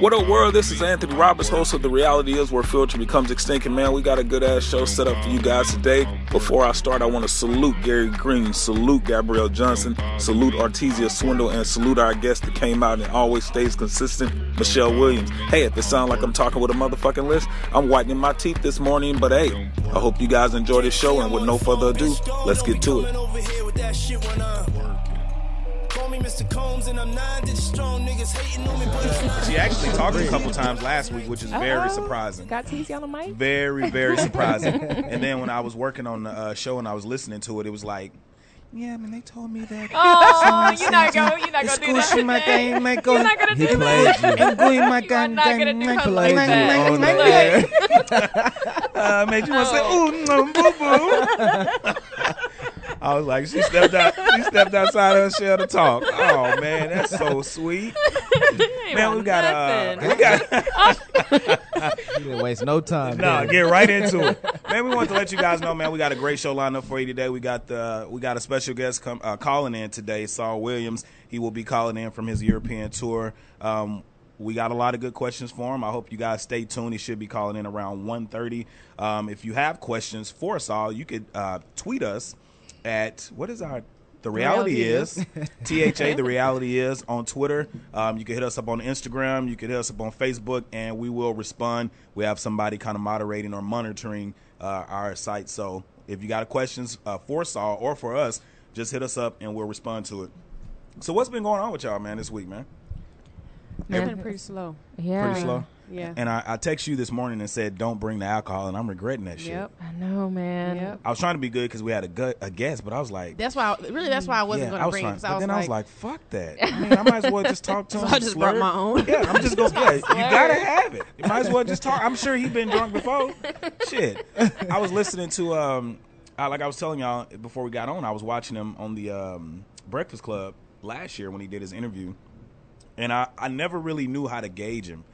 What up, world? This is Anthony Roberts, host of The Reality Is Where Filter Becomes Extinct. And man, we got a good ass show set up for you guys today. Before I start, I want to salute Gary Green, salute Gabrielle Johnson, salute Artesia Swindle, and salute our guest that came out and always stays consistent, Michelle Williams. Hey, if it sounds like I'm talking with a motherfucking list, I'm whitening my teeth this morning, but hey, I hope you guys enjoy this show. And with no further ado, let's get to it. Mr. Combs and I'm nine digit strong niggas hating on me, but it's not. She actually talked a couple times last week, which is very Uh-oh. surprising. Got TC on the mic? Very, very surprising. and then when I was working on the uh, show and I was listening to it, it was like, yeah, I mean, they told me that. Oh, you're not going. You're not going to do that. Excuse me, today. my You're not going to do that. you. I'm going my You are not going to do her like played that. you on Look. uh, made you want to say, ooh, no, boo boo. I was like, she stepped out. She stepped outside her shell to talk. Oh man, that's so sweet. Man, we got uh, we got. You didn't waste no time. No, did get right into it. Man, we want to let you guys know, man, we got a great show lined up for you today. We got the we got a special guest come uh, calling in today, Saul Williams. He will be calling in from his European tour. Um, we got a lot of good questions for him. I hope you guys stay tuned. He should be calling in around 1.30. Um, if you have questions for Saul, you could uh, tweet us at what is our the reality, reality is tha the reality is on twitter. Um, you can hit us up on instagram. You can hit us up on facebook and we will respond. We have somebody kind of moderating or monitoring uh, our site. So if you got questions uh, for saul or for us just hit us up and we'll respond to it. So what's been going on with y'all man this week man? It's been pretty slow. Yeah. pretty slow Yeah. and I, I text you this morning and said don't bring the alcohol and i'm regretting that shit Yep. I know, man. Yep. i was trying to be good because we had a, gu- a guest but i was like That's why. Really, that's why I wasn't yeah, going to bring trying, it. 'cause but I was then like, I was like, "Fuck that!" I mean, I might as well just talk to So him. I just brought my own. Yeah, I'm just gonna. Yeah, you gotta have it. You might as well just talk. I'm sure he's been drunk before. Shit, I was listening to um, I, like I was telling y'all before we got on. I was watching him on the um Breakfast Club last year when he did his interview, and I I never really knew how to gauge him.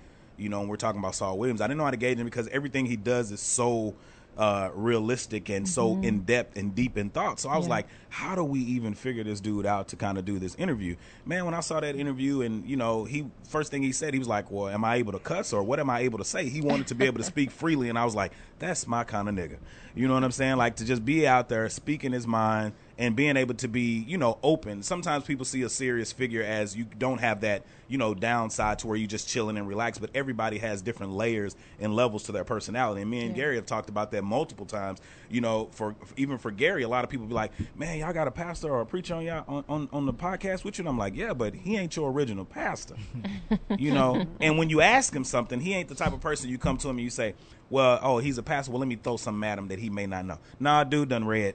You know, we're talking about Saul Williams, I didn't know how to gauge him because everything he does is so uh, realistic and so in depth and deep in thought. So I was Yeah. like, how do we even figure this dude out to kind of do this interview? Man, when I saw that interview and you know, he first thing he said, he was like, "Well, am I able to cuss or what am I able to say?" He wanted to be able to speak freely, and I was like, "That's my kind of nigga." You know what I'm saying? Like to just be out there speaking his mind and being able to be, you know, open. Sometimes people see a serious figure as you don't have that, you know, downside to where you just chilling and relax, but everybody has different layers and levels to their personality. And me and Gary have talked about that multiple times. You know, for even for Gary, a lot of people be like, "Man, y'all got a pastor or a preacher on y'all on, on, on the podcast with you?" And I'm like, "Yeah, but he ain't your original pastor." you know, and when you ask him something, he ain't the type of person you come to him and you say, "Well, oh, he's a pastor. Well, let me throw something at him that he may not know." Nah, dude done read.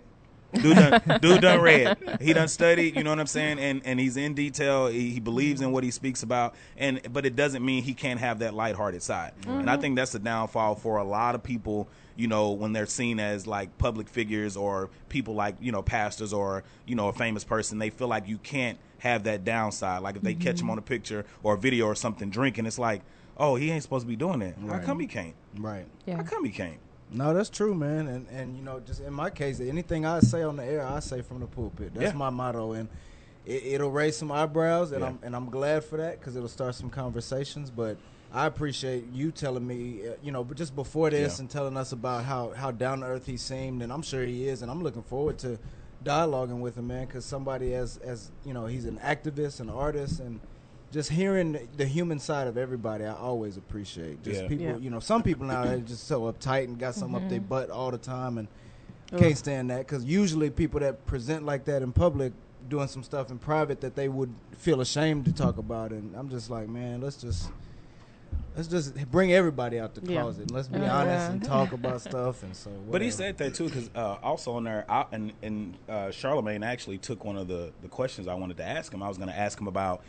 Dude done, dude done read. He done studied. You know what I'm saying? And and he's in detail. He, he believes in what he speaks about. And but it doesn't mean he can't have that lighthearted side. And I mm-hmm. think that's the downfall for a lot of people. You know, when they're seen as like public figures or people like you know pastors or you know a famous person, they feel like you can't have that downside. Like if they catch him mm-hmm. on a picture or a video or something drinking, it's like, oh, he ain't supposed to be doing that. How come he can't? Right. Yeah. How come he can't? No, that's true, man. And and you know, just in my case, anything I say on the air, I say from the pulpit. That's Yeah. my motto, and it, it'll raise some eyebrows, and Yeah. I'm and I'm glad for that because it'll start some conversations. But I appreciate you telling me, uh, you know, but just before this Yeah. and telling us about how how down to earth he seemed, and I'm sure he is, and I'm looking forward to dialoguing with him, man, because somebody as as you know, he's an activist, an artist, and just hearing the human side of everybody, I always appreciate. Just Yeah. people, Yeah. you know, some people now are just so uptight and got something up their butt all the time, and Ugh. can't stand that. Because usually people that present like that in public, doing some stuff in private that they would feel ashamed to talk about, and I'm just like, man, let's just. Let's just bring everybody out the Yeah. closet. and Let's be Yeah. honest and talk about stuff. And so, But he said that too, because uh, also on there, I, and, and uh, Charlemagne actually took one of the, the questions I wanted to ask him. I was going to ask him about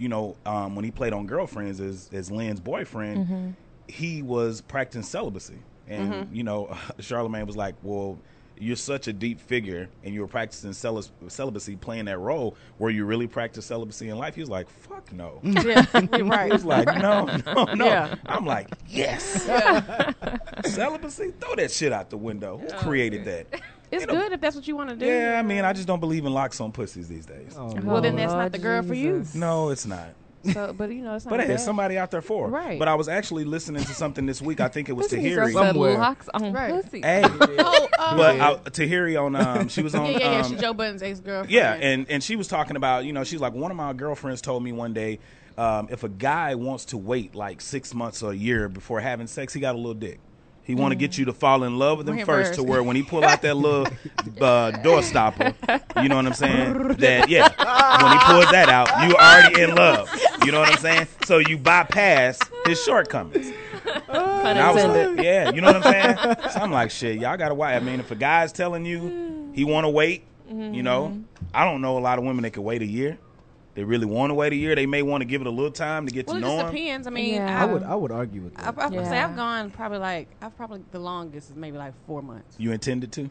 you know, um, when he played on Girlfriends as as Lynn's boyfriend, Mm-hmm. he was practicing celibacy, and Mm-hmm. you know, Charlemagne was like, well. You're such a deep figure, and you were practicing cel- celibacy, playing that role. Were you really practice celibacy in life? He was like, "Fuck no." Yeah, right. He was like, no, no, no. Yeah. I'm like, yes. Celibacy? Throw that shit out the window. Who created that? It's You know- good if that's what you want to do. Yeah, I mean, I just don't believe in locks on pussies these days. Oh, Well, then that's not the girl for you. No, it's not. So, but you know, it's not. But hey, bad. there's somebody out there for. Right. But I was actually listening to something this week. I think it was Pussy girl Tahiry. Somewhere. locks on Right. pussy. Hey, Oh, um, but I, Tahiry on um, she was on yeah, yeah, yeah. um, She's Joe Budden's ex girlfriend. Yeah, and and she was talking about you know she's like one of my girlfriends told me one day um, if a guy wants to wait like six months or a year before having sex, he got a little dick. He want to get you to fall in love with him first, to where when he pull out that little uh, door stopper, you know what I'm saying? That yeah, when he pulls that out, you already in love. You know what I'm saying? So you bypass his shortcomings. Pun And I was like, yeah, you know what I'm saying? So I'm like, shit, y'all gotta wait. I mean, if a guy's telling you he want to wait, you know, I don't know a lot of women that can wait a year. They really want to wait a year. They may want to give it a little time to get Well, to know just him. depends. I mean, Yeah. I would I would argue with that. I, I, I say I've gone probably like I've probably the longest is maybe like four months. You intended to?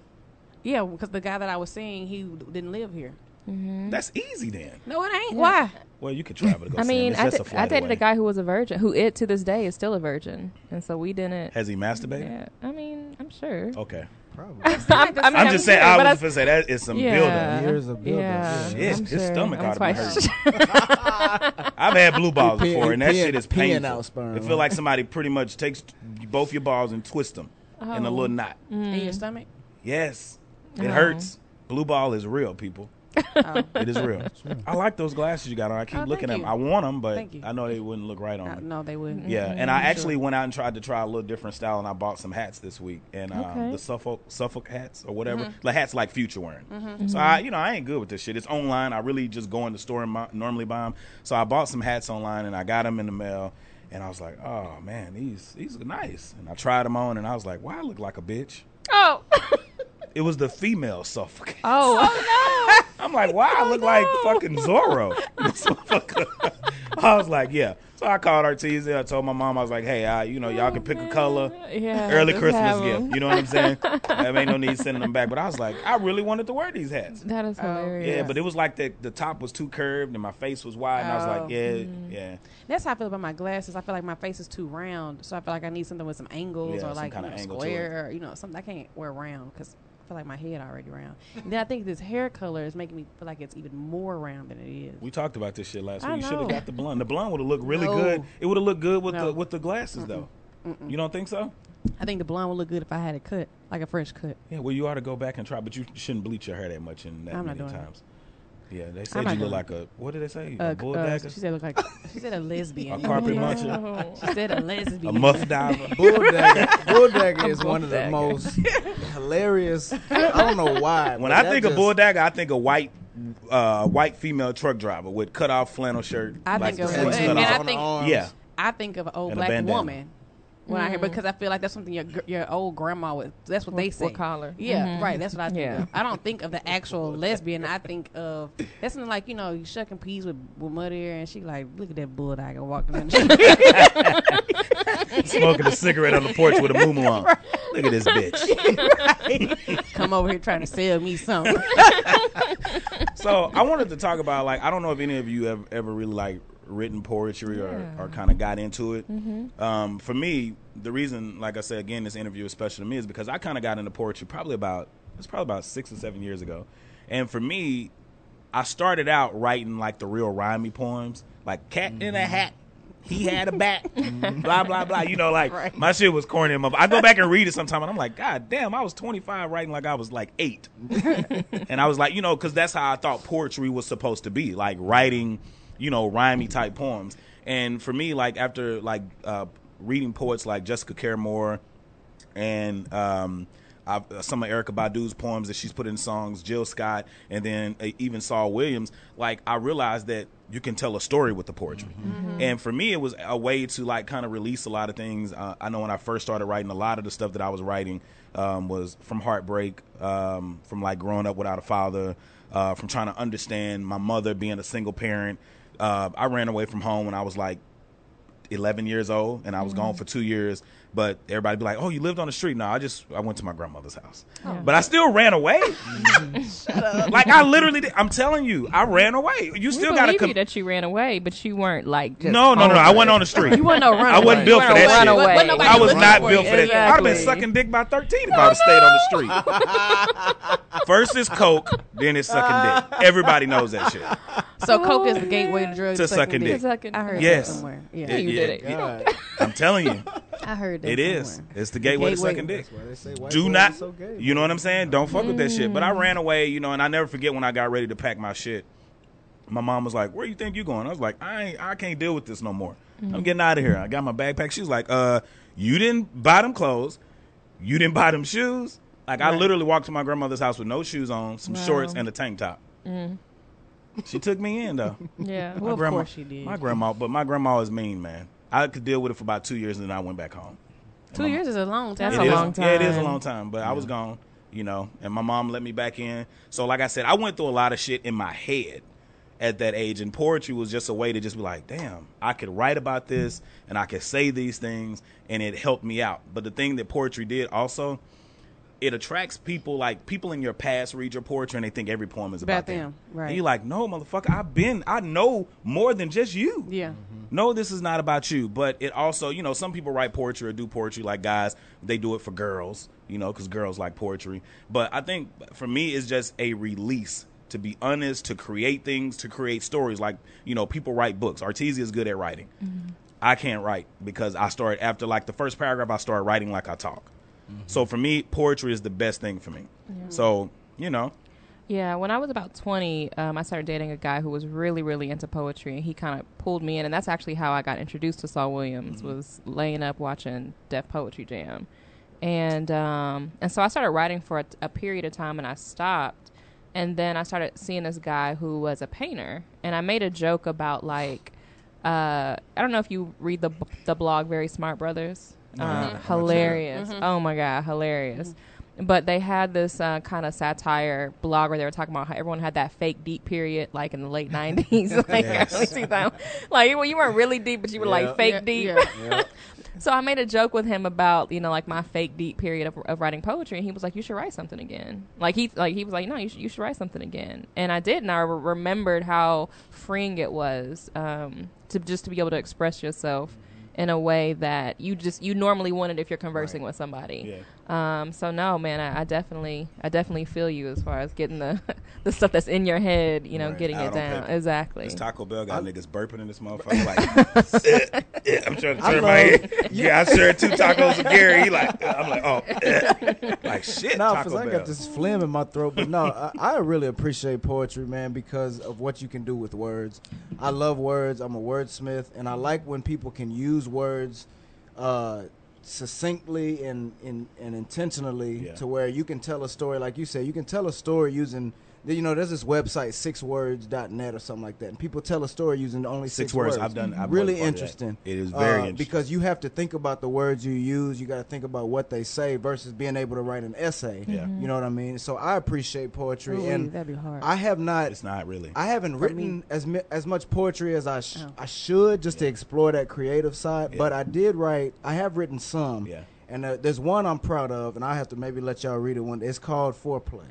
Yeah, because the guy that I was seeing, he didn't live here. Mm-hmm. That's easy then. No, it ain't. Why? Well, you could travel to go I mean, It's I, just did, a I flight dated away. a guy who was a virgin, who it to this day is still a virgin, and so we didn't. Has he masturbated? Yeah, I mean, I'm sure. Okay. Probably I'm, I'm, I'm just saying. sure, I but was going to say that is some yeah, buildup. Years of buildup, Yeah, yeah. Yes, I'm his sure. stomach I'm ought to be quite hurting. I've had blue balls He peeing- before, and that he peeing- shit is painful. out sperm, It feel like somebody pretty much takes both your balls and twist them in a Oh. little knot. Mm-hmm. In your stomach? Yes, it Oh. hurts. Blue ball is real, people. Oh. It is real. I like those glasses you got on. I keep Oh, looking at thank them. I want them, but I know they wouldn't look right on Uh, me. no, they wouldn't. Yeah, and I actually went out and tried to try a little different style, and I bought some hats this week, and um, Okay. the Suffolk Suffolk hats or whatever, Mm-hmm. the hats like Future wearing. So I, you know, I ain't good with this shit. It's online. I really just go in the store and buy, normally buy them. So I bought some hats online, and I got them in the mail, and I was like, oh man, these these are nice. And I tried them on, and I was like, wow, I look like a bitch. Oh, It was the female Suffolk. oh, no I'm like, wow, I look like fucking Zorro. I was like, yeah. So I called Artesia. I told my mom, I was like, hey, I, you know, y'all can pick a color. yeah. Early Christmas gift. gift. 'em. You know what I'm saying? there ain't no need sending them back. But I was like, I really wanted to wear these hats. That is hilarious. Yeah, but it was like the the top was too curved and my face was wide, and I was Oh. like, yeah, Mm. yeah. That's how I feel about my glasses. I feel like my face is too round, so I feel like I need something with some angles Yeah, or like you kinda know, angle square or you know something I can't wear round because I feel like my head already round. and then I think this hair color is making me feel like it's even more round than it is. We talked about this shit last I week. You should have got the blonde. The blonde would have looked really No. good. It would have looked good with No. the with the glasses though. You don't think so? I think the blonde would look good if I had it cut like a fresh cut. Yeah, well, you ought to go back and try, but you shouldn't bleach your hair that much and that I'm many times. it. Times. Yeah, they said not you look like a what did they say? Uh, a uh, bulldagger, she said look like she said a lesbian. a carpet Yeah. muncher, She said a lesbian. a muff diver. Bulldagger, Bulldagger is one of the most hilarious. I don't know why. When I that think of just- bulldagger, I think of white, uh, white female truck driver with cut off flannel shirt. I like think of sleeves and, cut and I off. on the think arms. Yeah, I think of an old And black woman when I hear because I feel like that's something your your old grandma would. That's what they say. would call her. Yeah, Mhm. right. That's what I think. Yeah. Of. I don't think of the actual lesbian. I think of that's something like you know you shucking peas with with mud here, and she like look at that bulldog walking in. smoking a cigarette on the porch with a moo on. Look at this bitch. Come over here trying to sell me something. So I wanted to talk about like I don't know if any of you ever ever really like written poetry or, Yeah. or kind of got into it. Um, for me, the reason, like I said again, this interview is special to me is because I kind of got into poetry probably about it's probably about six or seven years ago, and for me, I started out writing like the real rhymey poems, like "Cat in a Hat." He had a bat, blah blah blah. You know, like Right. my shit was corny. I go back and read it sometime, and I'm like, God damn, I was 25 writing like I was like eight. and I was like, you know, because that's how I thought poetry was supposed to be, like writing, you know, rhymey type poems. And for me, like after like uh, reading poets like Jessica Care Moore and um, I've, uh, some of Erykah Badu's poems that she's put in songs, Jill Scott, and then uh, even Saul Williams. Like I realized that you can tell a story with the poetry, and for me, it was a way to like kind of release a lot of things. Uh, I know when I first started writing, a lot of the stuff that I was writing um, was from heartbreak, um, from like growing up without a father, uh, from trying to understand my mother being a single parent uh, I ran away from home when I was like 11 years old, and I was gone for two years. But everybody be like, "Oh, you lived on the street?" No, I just I went to my grandmother's house, but I still ran away. like I literally, did. I'm telling you, I ran away. You still got to believe you that you ran away, but you weren't like just No, no, no, no. I over wasn't on the street. You wasn't no runaway. I wasn't built You for that shit. runaway. Wasn't I was not built you. for that. I'd have been sucking dick by 13 if I would have stayed on the street. First is coke, then it's sucking dick. Everybody knows that shit. So coke is the gateway to drugs. To sucking dick. Sucking I heard dick. Yes. that somewhere. Yeah, Yeah, you Yeah, did it. yeah. God, I'm telling you, I heard that. it is. somewhere. It's the gateway to Gateway. sucking dick. that's why they say white Do boys not, so gay. you know what I'm saying? Don't fuck with that shit. But I Mm. ran away, you know, and I never forget when I got ready to pack my shit. My mom was like, "Where you think you going?" I was like, "I ain't, I can't deal with this no more. Mm. I'm getting out of here." I got my backpack. She was like, "Uh, you didn't buy them clothes, you didn't buy them shoes." Like I literally walked to my grandmother's house with no shoes on, some Wow. shorts, and a tank top. She took me in though. Yeah. Well, of grandma, course she did. My grandma, but my grandma is mean, man. I could deal with it for about two years, and then I went back home. Two years is a long time. That's a is- long time. Yeah, it is a long time. But I was gone, you know, and my mom let me back in. So, like I said, I went through a lot of shit in my head at that age, and poetry was just a way to just be like, damn, I could write about this and I could say these things, and it helped me out. But the thing that poetry did also. It attracts people like people in your past read your poetry and they think every poem is about, About them, right. And you're like, no, motherfucker, I've been, I know more than just you Yeah. Mm-hmm. no, this is not about you. But it also, you know, some people write poetry or do poetry like guys, they do it for girls, you know, because girls like poetry. But I think for me, it's just a release to be honest, to create things, to create stories. Like, you know, people write books. Artesia is good at writing. Mm-hmm. I can't write because I started, after like the first paragraph, I started writing like I talk. So for me, poetry is the best thing for me. So, you know, Yeah, when I was about 20, um, I started dating a guy who was really, really into poetry, and he kind of pulled me in, and that's actually how I got introduced to Saul Williams. Was laying up watching Def Poetry Jam, and um, and so I started writing for a, a period of time, and I stopped, and then I started seeing this guy who was a painter, and I made a joke about like, uh, I don't know if you read the the blog Very Smart Brothers. Uh, hilarious! Oh my god, hilarious! But they had this uh, kind of satire blog where they were talking about how everyone had that fake deep period, like in the late '90s, like early 2000s. Like well, you weren't really deep, but you were Yeah. like fake Yeah, deep. yeah. So I made a joke with him about you know like my fake deep period of, of writing poetry, and he was like, "You should write something again." Like he like he was like, "No, you should, you should write something again." And I did, and I re- remembered how freeing it was um, to just to be able to express yourself in a way that you just you normally wouldn't if you're conversing with somebody. Um, so no, man, I, I definitely I definitely feel you as far as getting the the stuff that's in your head, you know, Right, getting out it down. paper. Exactly. This Taco Bell got niggas burping in this motherfucker. Like, eh, I'm trying to turn my head. Yeah, I shared two tacos with Gary. He like, I'm like, oh, eh. like shit. No, Taco because I got this phlegm in my throat. But no, I, I really appreciate poetry, man, because of what you can do with words. I love words. I'm a wordsmith, and I like when people can use words uh, succinctly and, and, and intentionally Yeah. to where you can tell a story. Like you said, you can tell a story using. You know, there's this website, sixwords.net or something like that, and people tell a story using only six, Six words. I've done- I've really worked that. interesting. It is very uh, interesting. because you have to think about the words you use. You got to think about what they say versus being able to write an essay. Yeah. You know what I mean? So I appreciate poetry, Ooh, and that'd be hard. I have not. It's not really. I haven't written as as much poetry as I sh- Oh. I should just to explore that creative side. Yeah. But I did write. I have written some. Yeah. And uh, there's one I'm proud of, and I have to maybe let y'all read it. One. It's called Foreplay.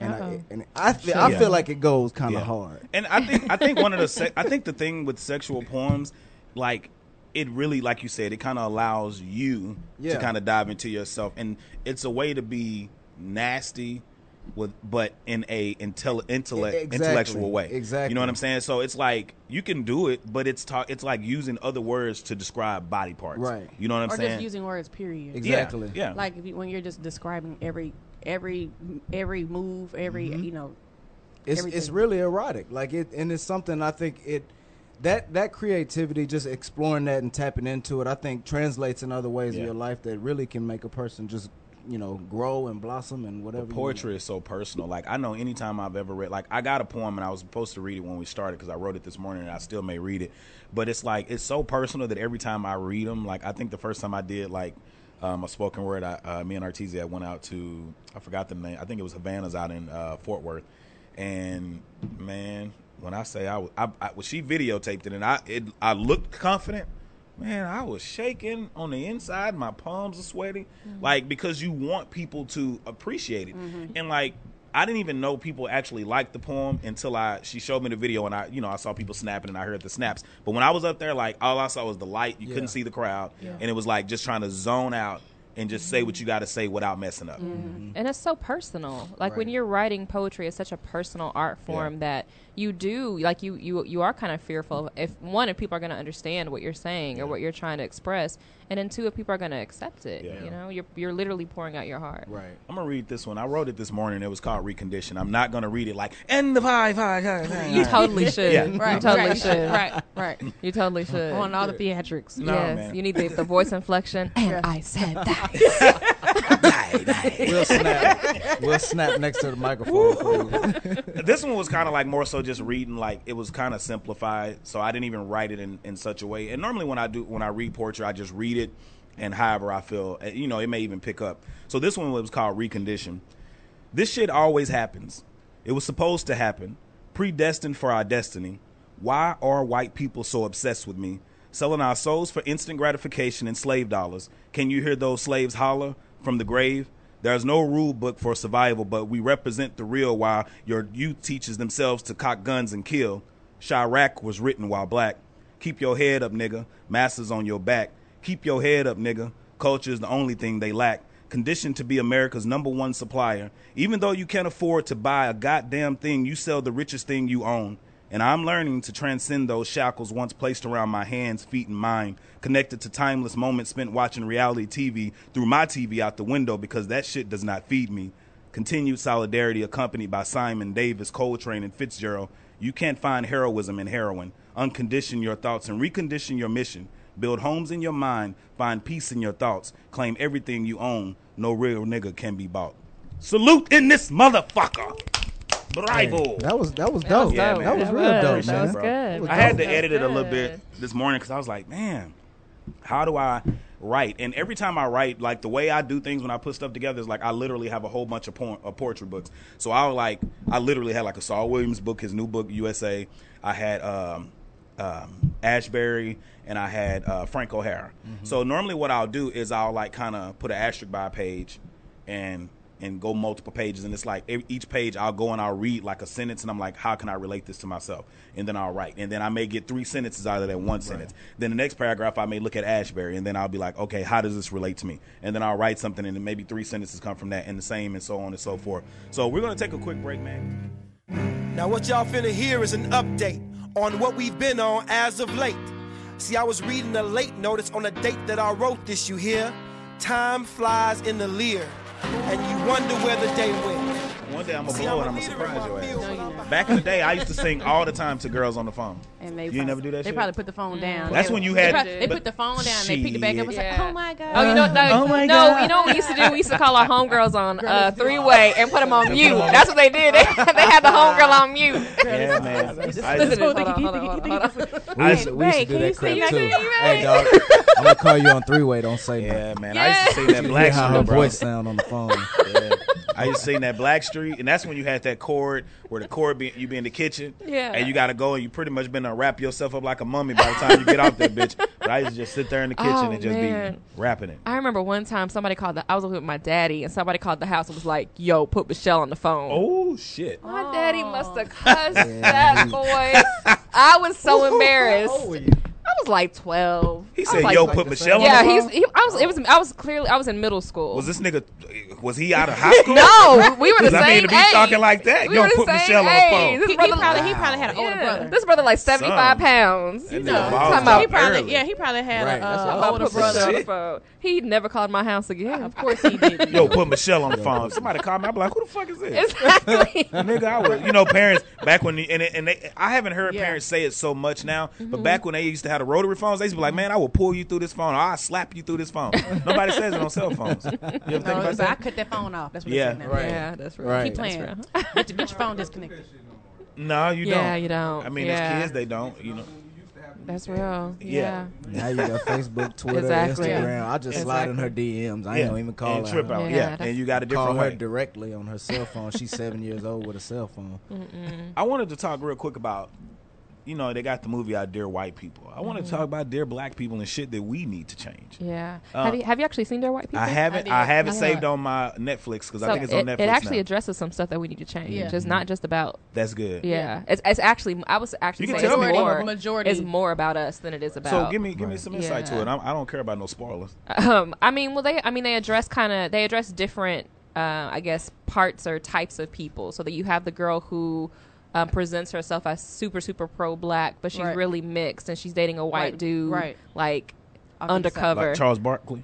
And I, Uh-oh. and I feel, I Yeah. feel like it goes kind of Yeah. hard. And I think I think one of the se- I think the thing with sexual poems, like it really, like you said, it kind of allows you Yeah. to kind of dive into yourself, and it's a way to be nasty, with but in a intel- intellect exactly. intellectual way. Exactly. You know what I'm saying? So it's like you can do it, but it's talk. It's like using other words to describe body parts. Right. You know what I'm or saying? Or just using words. Period. Ex- Yeah, Exactly. Yeah. Like if you, when you're just describing every every every move, every Mm-hmm. you know. it's everything. it's really erotic like it and it's something i think it that that creativity just exploring that and tapping into it i think translates in other ways Yeah. in your life that really can make a person just you know grow and blossom and whatever you poetry is so personal. Like I know anytime I've ever read, like I got a poem and I was supposed to read it when we started because I wrote it this morning and I still may read it. But it's like it's so personal that every time I read them, like I think the first time I did like um, a spoken word, I, uh, me and Artesia went out to I forgot the name. I think it was Havana's out in uh, Fort Worth, and man, when I say I, was- I, I when she videotaped it and I it I looked confident. Man, I was shaking on the inside. My palms are sweaty, like because you want people to appreciate it. And like, I didn't even know people actually liked the poem until I she showed me the video and I, you know, I saw people snapping and I heard the snaps. But when I was up there, like all I saw was the light. You Yeah. couldn't see the crowd, and it was like just trying to zone out and just say what you got to say without messing up. Mm-hmm. and it's so personal like when you're writing poetry it's such a personal art form that you do like you you you are kind of fearful if one if people are going to understand what you're saying or what you're trying to express and then two if people are going to accept it Yeah. you know you're you're literally pouring out your heart Right. I'm gonna read this one. I wrote it this morning. It was called Recondition. I'm not gonna read it like and the five five. five, five, you totally should Yeah. Right, you totally right, should Right, right. you totally should On all the theatrics. No, yes man. you need the, the voice inflection and i said that We'll snap. we'll snap next to the microphone. this one was kind of like more so just reading like it was kind of simplified so i didn't even write it in, in such a way. And normally when i do when i read poetry i just read it and however i feel Uh, you know it may even pick up. So this one was called recondition. This shit always happens. It was supposed to happen. Predestined for our destiny. Why are white people so obsessed with me? Selling our souls for instant gratification and slave dollars. Can you hear those slaves holler from the grave there's no rule book for survival, but we represent the real while your youth teaches themselves to cock guns and kill. Chiraq was written while black. Keep your head up, nigga. Masters on your back. Keep your head up, nigga. Culture is the only thing they lack. Conditioned to be America's number one supplier. Even though you can't afford to buy a goddamn thing, you sell the richest thing you own. And I'm learning to transcend those shackles once placed around my hands, feet, and mind, connected to timeless moments spent watching reality TV through my TV out the window because that shit does not feed me. Continued solidarity accompanied by Simon, Davis, Coltrane, and Fitzgerald. You can't find heroism in heroin. Uncondition your thoughts and recondition your mission. Build homes in your mind, find peace in your thoughts, claim everything you own. No real nigga can be bought. Salute in this motherfucker! Bravo! That was that was That dope. was Yeah, dope. man. That was That real was. dope, That man. was good. I had to That was edit it a little bit this morning because I was like, man, how do I write? And every time I write, like the way I do things when I put stuff together is like I literally have a whole bunch of, por- of poetry books. So I was like I literally had like a Saul Williams book, his new book USA. I had um, um, Ashbery and I had uh, Frank O'Hara. So normally what I'll do is I'll like kind of put an asterisk by a page and and go multiple pages and it's like e- each page I'll go and I'll read like a sentence and I'm like how can I relate this to myself? And then I'll write. And then I may get three sentences out of that one sentence. Then the next paragraph I may look at Ashbery and then I'll be like okay how does this relate to me? And then I'll write something and then maybe three sentences come from that and the same and so on and so forth. So we're gonna take a quick break man. Now, what y'all finna hear is an update on what we've been on as of late. See, I was reading a late notice on a date that I wrote this, you hear? Time flies in the leer, and you wonder where the day went. One day I'm gonna See, blow I'm and a I'm gonna surprise my your ass but I'm not- back in the day I used to sing all the time to girls on the phone And they You probably, never do that They shit? probably put the phone down. That's They- when you they had- probably- They, put the phone down. and They picked it back up and said, Yeah. "Oh my god." Oh, you know, no, Oh my no, God. you know what we used to do? We used to call our homegirls on uh, three way and put them on mute. That's what they did. They, they had the homegirl on mute. yeah man I used to- Listen, Hold hold on, on, hold hold on, on, hold hold on. We used to, we used to Ray, do can that you crap sing too. that? Hey, dog, I'm gonna call you on three way. Don't say nothing. yeah man I used to sing that You Black hear how her bro voice sound on the phone. Yeah. I used to sing that Blackstreet, and that's when you had that chord where the chord be, you be in the kitchen, Yeah. and you got to go and you pretty much been to wrap yourself up like a mummy by the time you get off that bitch. But I used to just sit there in the kitchen Oh, and just man. be rapping it. I remember one time somebody called the I was with my daddy and somebody called the house and was like, "Yo, put Michelle on the phone." Oh shit! My daddy must have oh. cussed that boy. I was so embarrassed. How old were you? I was like twelve. He said, like- "Yo, put Michelle Yeah, on the phone. Yeah, he's. He, I was. It was. I was clearly. I was in middle school. Was this nigga? Was he out of high school? No, we were the 'Cause I same mean, to be age. talking like that, we yo, were the put same Michelle on the age. phone. This He, he brother, probably he probably had an older yeah. brother. This brother like seventy five pounds. That You know, talking up he about. probably early. yeah he probably had Right, a uh, what older brother. On the phone. He never called my house again. Of course he did. Yo, put Michelle on the phone. Somebody called me, I'd be like, "Who the fuck is this?" Exactly. Nigga, I was, you know, parents back when, and, and they, I haven't heard parents say it so much now, Mm-hmm. but back when they used to have the rotary phones, they used to be like, mm-hmm. "Man, I will pull you through this phone, or I'll slap you through this phone." Nobody says it on cell phones. You ever think No, about so I cut that phone off. That's what Yeah. it said now. Right. Yeah, that's right. Right. Keep playing. That's Get your, get your phone disconnected. No, you Yeah, don't. Yeah, you don't. I mean, Yeah. as kids, they don't. You know. That's real. Yeah. Yeah. Now you got Facebook, Twitter, Exactly. Instagram. I just slide in her DMs. I yeah. ain't gonna even call and her. trip out. Yeah, Yeah, and you got a Call different her way. directly on her cell phone. She's seven years old with a cell phone. I wanted to talk real quick about, you know, they got the movie out, Dear White People. I want to talk about Dear Black People and shit that we need to change. Yeah. Uh, have you have you actually seen Dear White People? I haven't. did. I, have it I saved on my Netflix because I think it's it, on Netflix it actually now. addresses some stuff that we need to change. Yeah. It's not just about That's good. yeah. It's it's actually I was actually You can saying tell it's me. more Majority. It's more about us than it is about. So give me give me some insight to it. I'm, I don't care about no spoilers. Um, I mean, well, they, I mean, they address kind of, they address different, uh, I guess, parts or types of people. So that you have the girl who um, presents herself as super, super pro-black, but she's Right. really mixed, and she's dating a white Right, dude, right. like Off the undercover. Like Charles Barkley.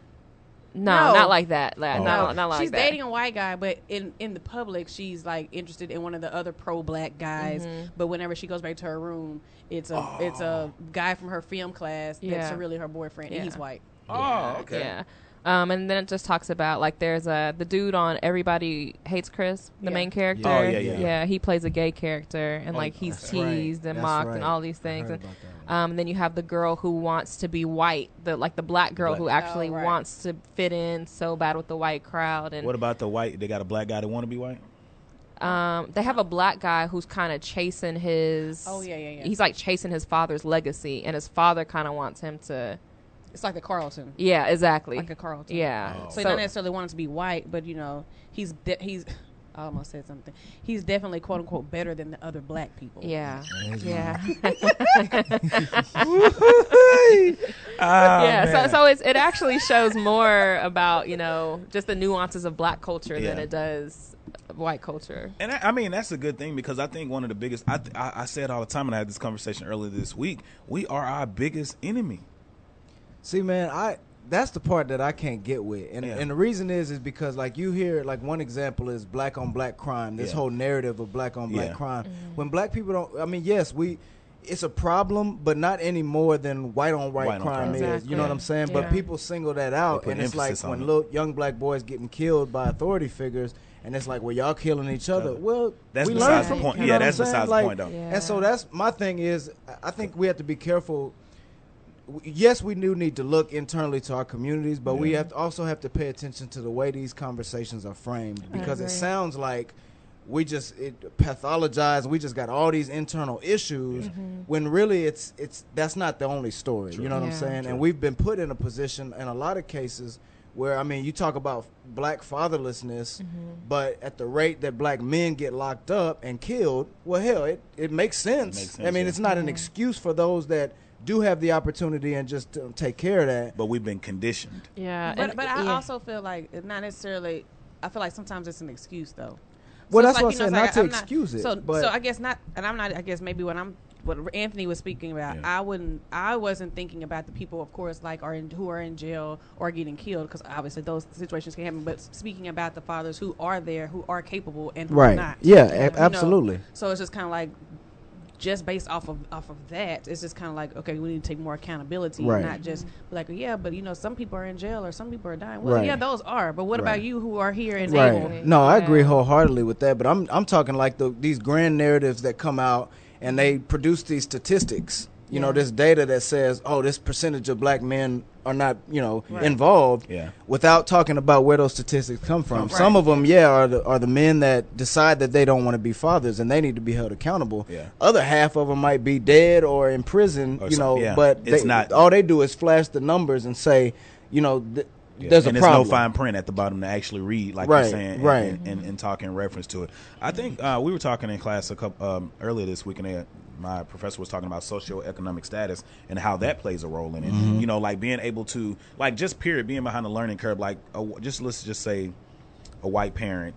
no, No. not like that. Like, Oh. not, not like she's that. dating a white guy, but in in the public, she's like interested in one of the other pro black guys. Mm-hmm. But whenever she goes back to her room, it's a it's a guy from her film class Yeah. that's really her boyfriend, and he's white. Oh, okay. Yeah. Um, and then it just talks about like there's a the dude on Everybody Hates Chris, the Yeah. main character. Oh, yeah, yeah, yeah. he plays a gay character, and Oh, like he's that's right. teased and That's mocked right. and all these I things. heard And, about that one. um, and then you have the girl who wants to be white, the like the black girl Black. who actually Oh, right. wants to fit in so bad with the white crowd. And What about the white? They got a black guy that want to be white. um, they have a black guy who's kind of chasing his. Oh, yeah, yeah, yeah. He's like chasing his father's legacy, and his father kind of wants him to. It's like a Carlton, Yeah, exactly. like a Carlton. yeah. So, he don't necessarily want him to be white, but you know, he's de- he's. I almost said something. He's definitely quote unquote better than the other black people. Yeah. Yeah. Ah, yeah. man. So so it's, it actually shows more about you know just the nuances of black culture than it does white culture. And I, I mean that's a good thing because I think one of the biggest I, th- I I say it all the time and I had this conversation earlier this week. We are our biggest enemy. See, man, I that's the part that I can't get with, and Yeah. and the reason is is because like you hear like one example is black on black crime. This Yeah. whole narrative of black on black Yeah. crime. Mm-hmm. When black people don't, I mean, yes, we. It's a problem, but not any more than white on white, White crime crime. is. You know what I'm saying? Yeah. But people single that out, and it's like when it. little young black boys getting killed by authority figures, and it's like, well, y'all killing each other. other. Well, That's we besides the from- point. you know Yeah, that's besides the Like, point, though. Yeah. And so that's my thing is, I- I think we have to be careful w- yes, we do need to look internally to our communities, but we have to also have to pay attention to the way these conversations are framed because it sounds like we just it pathologize. We just got all these internal issues mm-hmm. when really it's it's that's not the only story. You know what I'm Yeah. saying? And we've been put in a position in a lot of cases where I mean, you talk about black fatherlessness, mm-hmm. but at the rate that black men get locked up and killed, well, hell, it, it makes sense. makes I mean, yeah. it's not an excuse for those that do have the opportunity and just uh, take care of that. But we've been conditioned. Yeah. But and- but I yeah. also feel like it's not necessarily. I feel like sometimes it's an excuse though. Well, it's that's what you I said, it's not to I'm excuse it, So but- so I guess not, and I'm not. I guess maybe when I'm what Anthony was speaking about, Yeah. I wouldn't. I wasn't thinking about the people, of course, like are in, who are in jail or getting killed, because obviously those situations can happen. But speaking about the fathers who are there, who are capable and who are Right. not. Yeah, You a- know? absolutely. So it's just kind of like. Just based off of off of that, it's just kind of like okay, we need to take more accountability, Right. not just like yeah, but you know some people are in jail or some people are dying. Well, Right. yeah, those are, but what Right. about you who are here and able? Right. No, I agree wholeheartedly with that. But I'm I'm talking like the these grand narratives that come out and they produce these statistics. You know, this data that says, oh, this percentage of black men are not, you know, Right. involved. Yeah. Without talking about where those statistics come from. Right. Some of them, yeah, are the are the men that decide that they don't want to be fathers and they need to be held accountable. Yeah. Other half of them might be dead or in prison. Or you some- know, yeah. but It's they, not- all they do is flash the numbers and say, you know, th- Yeah. there's and a there's no fine print at the bottom to actually read, like Right, you're saying, and, right. and, and, and talk in reference to it. I think uh, we were talking in class a couple um, earlier this week, and they, my professor was talking about socioeconomic status and how that plays a role in it. Mm-hmm. You know, like being able to, like, just period, being behind the learning curve. Like, a, just let's just say, a white parent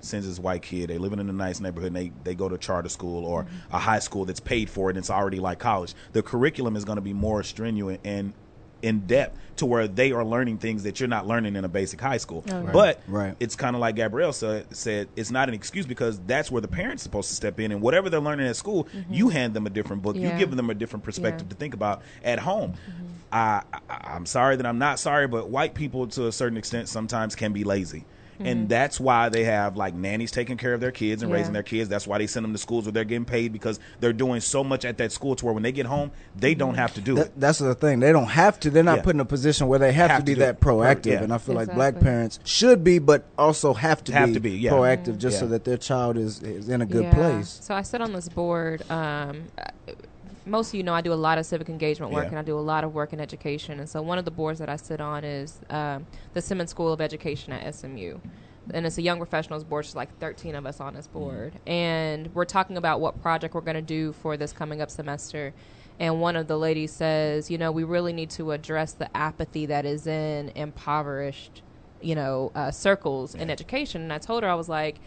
sends his white kid. They living in a nice neighborhood. And they they go to charter school or a high school that's paid for it. and It's already like college. The curriculum is going to be more strenuous and in depth to where they are learning things that you're not learning in a basic high school. Oh, but Right. it's kind of like Gabrielle said, said, it's not an excuse because that's where the parents supposed to step in and whatever they're learning at school, mm-hmm. you hand them a different book. You give them a different perspective Yeah. to think about at home. Mm-hmm. I, I I'm sorry that I'm not sorry, but white people to a certain extent sometimes can be lazy. And mm-hmm. that's why they have like nannies taking care of their kids and Yeah. raising their kids. That's why they send them to schools where they're getting paid because they're doing so much at that school to where when they get home, they mm-hmm. don't have to do it. That's the thing. They don't have to. They're not Yeah. put in a position where they have, Have to to be do that it. proactive. Yeah. And I feel like black parents should be, but also have to Have be, to be, yeah. proactive, just mm-hmm. so that their child is is in a good Yeah. place. So I sit on this board. Um, most of you know I do a lot of civic engagement work Yeah. and I do a lot of work in education. And so one of the boards that I sit on is um, the Simmons School of Education at SMU. And it's a young professionals board. There's like 13 of us on this board. And we're talking about what project we're going to do for this coming up semester. And one of the ladies says, you know, we really need to address the apathy that is in impoverished, you know, uh, circles in education. And I told her, I was like,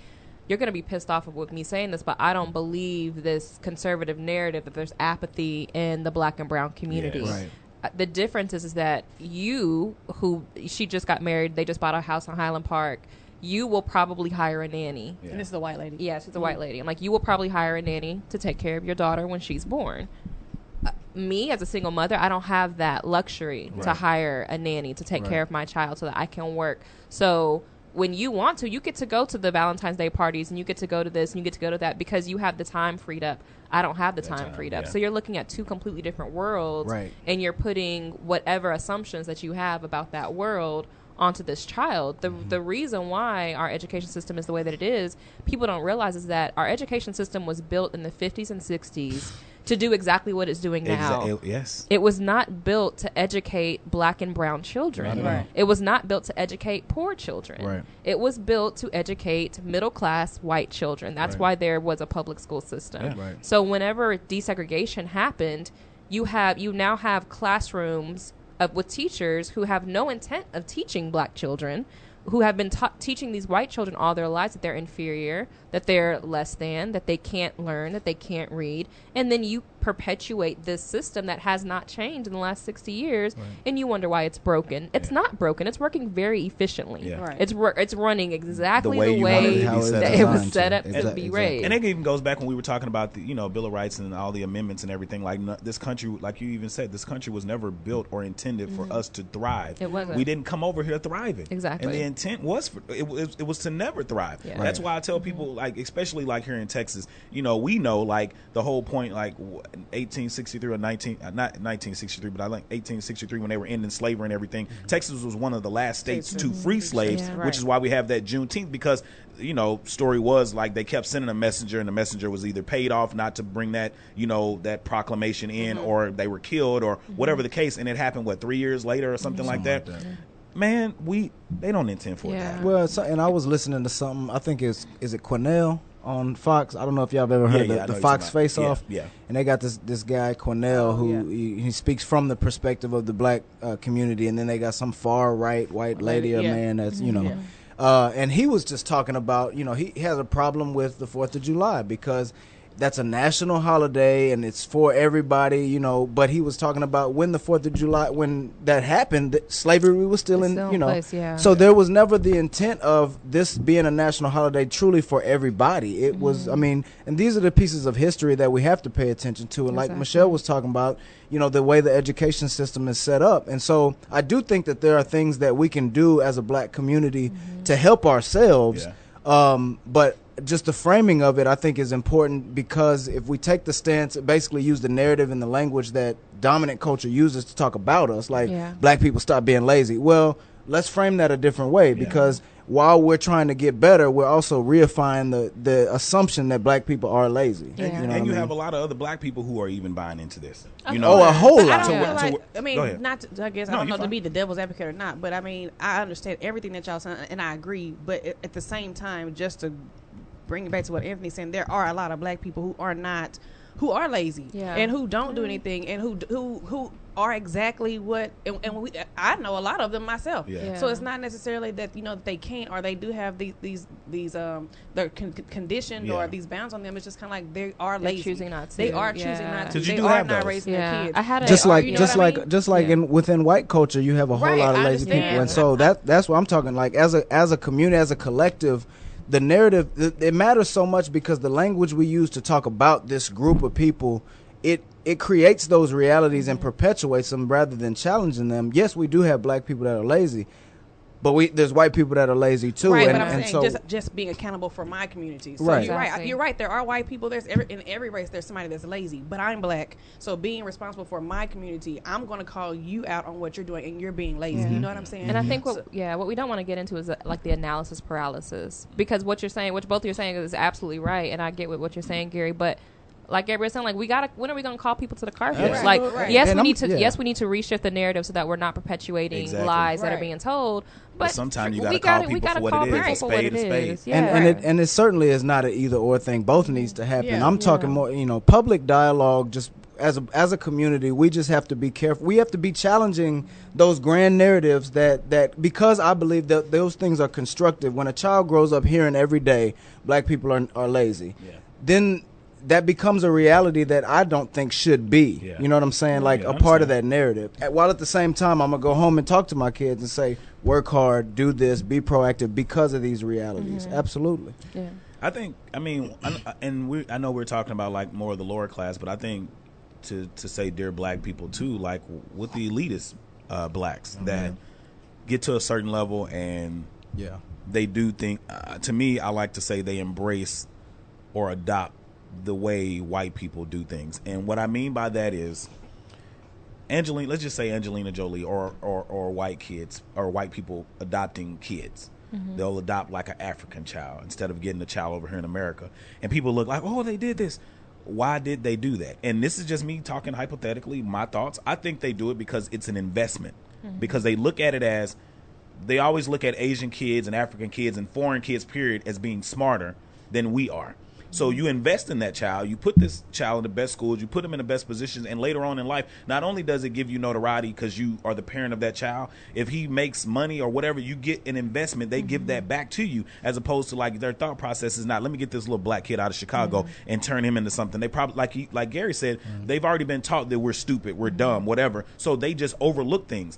you're going to be pissed off with me saying this, but I don't believe this conservative narrative that there's apathy in the black and brown community. Yes. Right. Uh, The difference is, is that you, who she just got married, they just bought a house in Highland Park, you will probably hire a nanny. And this is a white lady. yes it's a white lady. I'm like, you will probably hire a nanny to take care of your daughter when she's born. Uh, me, as a single mother, I don't have that luxury to hire a nanny to take care of my child so that I can work. So when you want to, you get to go to the Valentine's Day parties and you get to go to this and you get to go to that because you have the time freed up. I don't have the time, time, freed up. yeah. So you're looking at two completely different worlds Right. and you're putting whatever assumptions that you have about that world onto this child. The Mm-hmm. the reason why our education system is the way that it is, people don't realize is that our education system was built in the 50s and 60s to do exactly what it's doing now. Exa- yes. It was not built to educate black and brown children. Not at It was not built to educate poor children. Right. It was built to educate middle class white children. That's Right. why there was a public school system. Yeah. Right. So whenever desegregation happened, you have you now have classrooms of, with teachers who have no intent of teaching black children, who have been ta- teaching these white children all their lives that they're inferior, that they're less than, that they can't learn, that they can't read, and then you perpetuate this system that has not changed in the last 60 years and you wonder why it's broken. It's not broken. It's working very efficiently. Yeah. Right. It's wor- it's running exactly way the way, it to be How set that it was set up to Exact- be exactly. raised. And it even goes back when we were talking about the you know Bill of Rights and all the amendments and everything. Like no, this country, like you even said, this country was never built or intended for us to thrive. Mm-hmm. It wasn't. We didn't come over here thriving. Exactly. And the intent was for it was, it was to never thrive. Yeah. That's why I tell people like especially like here in Texas, you know, we know like the whole point like w- 1863 or 19 uh, not 1963 but I like 1863 when they were ending slavery and everything. Mm-hmm. Texas was one of the last states to free slaves, Yeah. which is why we have that Juneteenth because you know story was like they kept sending a messenger and the messenger was either paid off not to bring that you know that proclamation in or they were killed or whatever the case and it happened what three years later or something, like that. Man, we they don't intend for it. Yeah. happen. Well, so, and I was listening to something. I think it's is it Cornell on Fox. I don't know if y'all have ever heard Yeah, of yeah, the, the Fox Face Off. yeah, yeah. And they got this this guy Cornell Oh, who yeah. he, he speaks from the perspective of the black uh, community, and then they got some far right white lady or yeah. man that's you know. Yeah. Uh, and he was just talking about, you know, he, he has a problem with the Fourth of July because that's a national holiday and it's for everybody, you know. But he was talking about when the Fourth of July, when that happened, that slavery was still It's in, still in you know. place, yeah. So there was never the intent of this being a national holiday truly for everybody. It was, Mm-hmm. I mean, and these are the pieces of history that we have to pay attention to. And like Michelle was talking about, you know, the way the education system is set up. And so I do think that there are things that we can do as a black community Mm-hmm. to help ourselves. Yeah. Um, but just the framing of it, I think, is important because if we take the stance, basically use the narrative and the language that dominant culture uses to talk about us, like Yeah. black people stop being lazy. Well, let's frame that a different way because while we're trying to get better, we're also reifying the, the assumption that black people are lazy. Yeah. And, know and you have a lot of other black people who are even buying into this. I You know, Oh, a whole I lot. don't To feel like, I mean, not. To, I guess No, I don't you're know to be the devil's advocate or not, but I mean, I understand everything that y'all saying, and I agree. But at, at the same time, just to bring it back to what Anthony's saying, there are a lot of black people who are not, who are lazy, Yeah. and who don't do anything, and who who who are exactly what, and, and we, I know a lot of them myself. Yeah. Yeah. So it's not necessarily that you know that they can't or they do have these these these um they're con- conditioned Yeah. or these bounds on them. It's just kind of like they are They're lazy. choosing not to. They are choosing Yeah. not to. 'Cause you They do are have not those. raising Yeah. their kids. I had a- just like you know just what I like mean? just like Yeah. in within white culture you have a whole Right, lot of lazy people and so that that's what i'm talking like as a as a community as a collective the narrative it, matters so much because the language we use to talk about this group of people it it creates those realities and perpetuates them rather than challenging them. Yes we do have black people that are lazy but we there's white people that are lazy too, Right, and, but I'm and saying so just just being accountable for my community. So Right. you're right. You're right. There are white people. There's every, in every race. There's somebody that's lazy. But I'm black, so being responsible for my community, I'm going to call you out on what you're doing, and you're being lazy. You know what I'm saying? And I think So- what yeah, what we don't want to get into is uh, like the analysis paralysis because what you're saying, which both you are saying is absolutely right, and I get what, what you're saying, Gary, but. Like Gabrielle's saying, like we gotta. When are we gonna call people to the carpet? Right. Like, Right. yes, And we I'm- need to. yeah. Yes, we need to reshift the narrative so that we're not perpetuating Exactly. lies that are being told. But, But sometimes you gotta call gotta- we people gotta for what call it is, a people for what spade it a spade. Yeah. and and it and it certainly is not an either or thing. Both needs to happen. Yeah. I'm talking Yeah. more, you know, public dialogue. Just as a as a community, we just have to be careful. We have to be challenging those grand narratives that that because I believe that those things are constructive. When a child grows up hearing every day, black people are are lazy, Yeah. then that becomes a reality that I don't think should be. Yeah. You know what I'm saying? Like Yeah, I a part of that narrative. At- While at the same time, I'm gonna go home and talk to my kids and say, work hard, do this, be proactive because of these realities. Absolutely. yeah. I think. I mean, I- and we. I know we're talking about like more of the lower class, but I think to to say dear black people too, like with the elitist uh, blacks that get to a certain level and Yeah. they do think. Uh, to me, I like to say they embrace or adopt the way white people do things, and what I mean by that is. Angelina, let's just say Angelina Jolie or, or, or white kids or white people adopting kids. Mm-hmm. They'll adopt like an African child instead of getting a child over here in America. And people look like, oh, they did this. Why did they do that? And this is just me talking hypothetically, my thoughts. I think they do it because it's an investment. Mm-hmm. Because they look at it as they always look at Asian kids and African kids and foreign kids, period, as being smarter than we are. So you invest in that child, you put this child in the best schools, you put them in the best positions, and later on in life, not only does it give you notoriety because you are the parent of that child, if he makes money or whatever, you get an investment, they give that mm-hmm. back to you, as opposed to like their thought process is not, let me get this little black kid out of Chicago mm-hmm. and turn him into something. They probably, like he, like Gary said, mm-hmm. they've already been taught that we're stupid, we're dumb, whatever. So they just overlook things,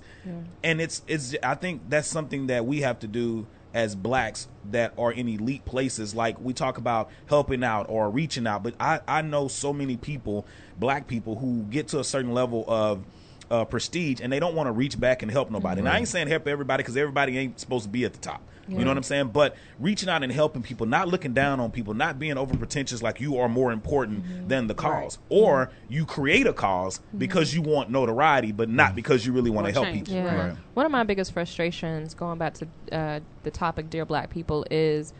and it's it's. I think that's something that we have to do as blacks that are in elite places. Like we talk about helping out or reaching out but i i know so many people black people who get to a certain level of uh, prestige and they don't want to reach back and help nobody. And i ain't saying help everybody because everybody ain't supposed to be at the top you know what i'm saying? But reaching out and helping people not looking down on people not being over pretentious like you are more important mm-hmm. than the cause. Or you create a cause mm-hmm. because you want notoriety but not mm-hmm. because you really want to help change. people. Yeah. Right. One of my biggest frustrations, going back to uh, the topic, dear black people, is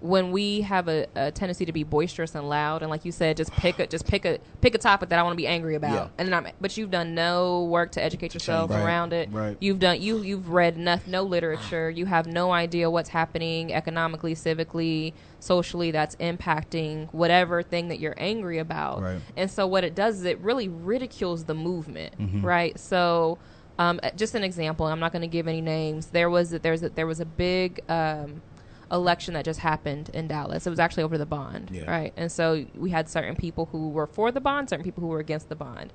when we have a, a tendency to be boisterous and loud, and like you said, just pick a just pick a pick a topic that I want to be angry about, Yeah. and I'm, but you've done no work to educate yourself Right. around it. Right. You've done you you've read no, no literature. You have no idea what's happening economically, civically, socially that's impacting whatever thing that you're angry about. Right. And so what it does is it really ridicules the movement, Mm-hmm. right? So um, uh, just an example. I'm not going to give any names. There was a, there's a, there was a big um, election that just happened in Dallas. It was actually over the bond, Yeah. right? And so we had certain people who were for the bond, certain people who were against the bond.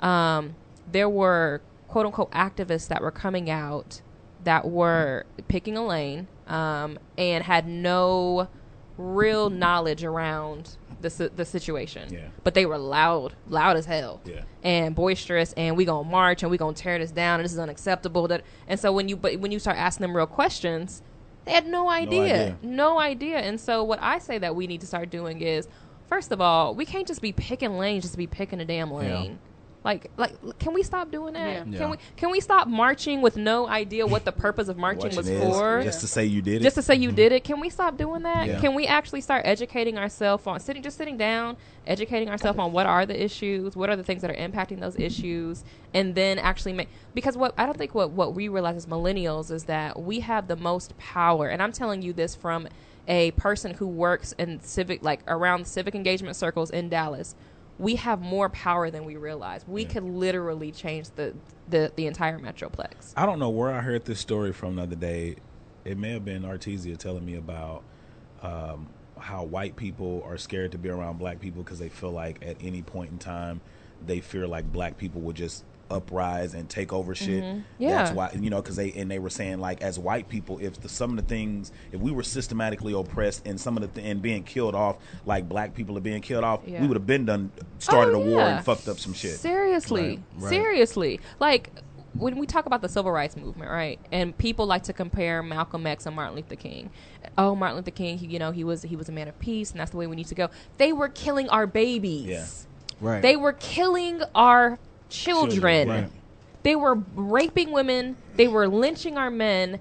Um, there were quote unquote activists that were coming out that were picking a lane um, and had no real knowledge around the the situation. Yeah. But they were loud, loud as hell, Yeah. and boisterous, and we gonna march and we gonna tear this down, and this is unacceptable. That and so when you but when you start asking them real questions, they had no idea, no idea. idea. And so what I say that we need to start doing is, first of all, we can't just be picking lanes, just be picking a damn lane. Like, like, can we stop doing that? Yeah. Can we can we stop marching with no idea what the purpose of marching was is for? just to say you did it just to say you mm-hmm. did it. Can we stop doing that? Yeah. Can we actually start educating ourselves on sitting, just sitting down, educating ourselves on what are the issues, what are the things that are impacting those issues, and then actually make because what I don't think what what we realize as millennials is that we have the most power, and I'm telling you this from a person who works in civic like around civic engagement circles in Dallas. We have more power than we realize. We could literally change the, the the entire metroplex. I don't know where I heard this story from the other day. It may have been Artesia telling me about um, how white people are scared to be around black people because they feel like at any point in time they fear like black people will just uprise and take over shit. Mm-hmm. Yeah. That's why you know because they and they were saying like as white people if the, some of the things if we were systematically oppressed and some of the th- and being killed off like black people are being killed off Yeah. we would have been done started Oh, a war and fucked up some shit. Seriously, Right, right. seriously. Like when we talk about the civil rights movement, right? And people like to compare Malcolm X and Martin Luther King. Oh, Martin Luther King, he, you know, he was he was a man of peace, and that's the way we need to go. They were killing our babies. Yeah. Right. They were killing our children. Right. They were raping women. They were lynching our men.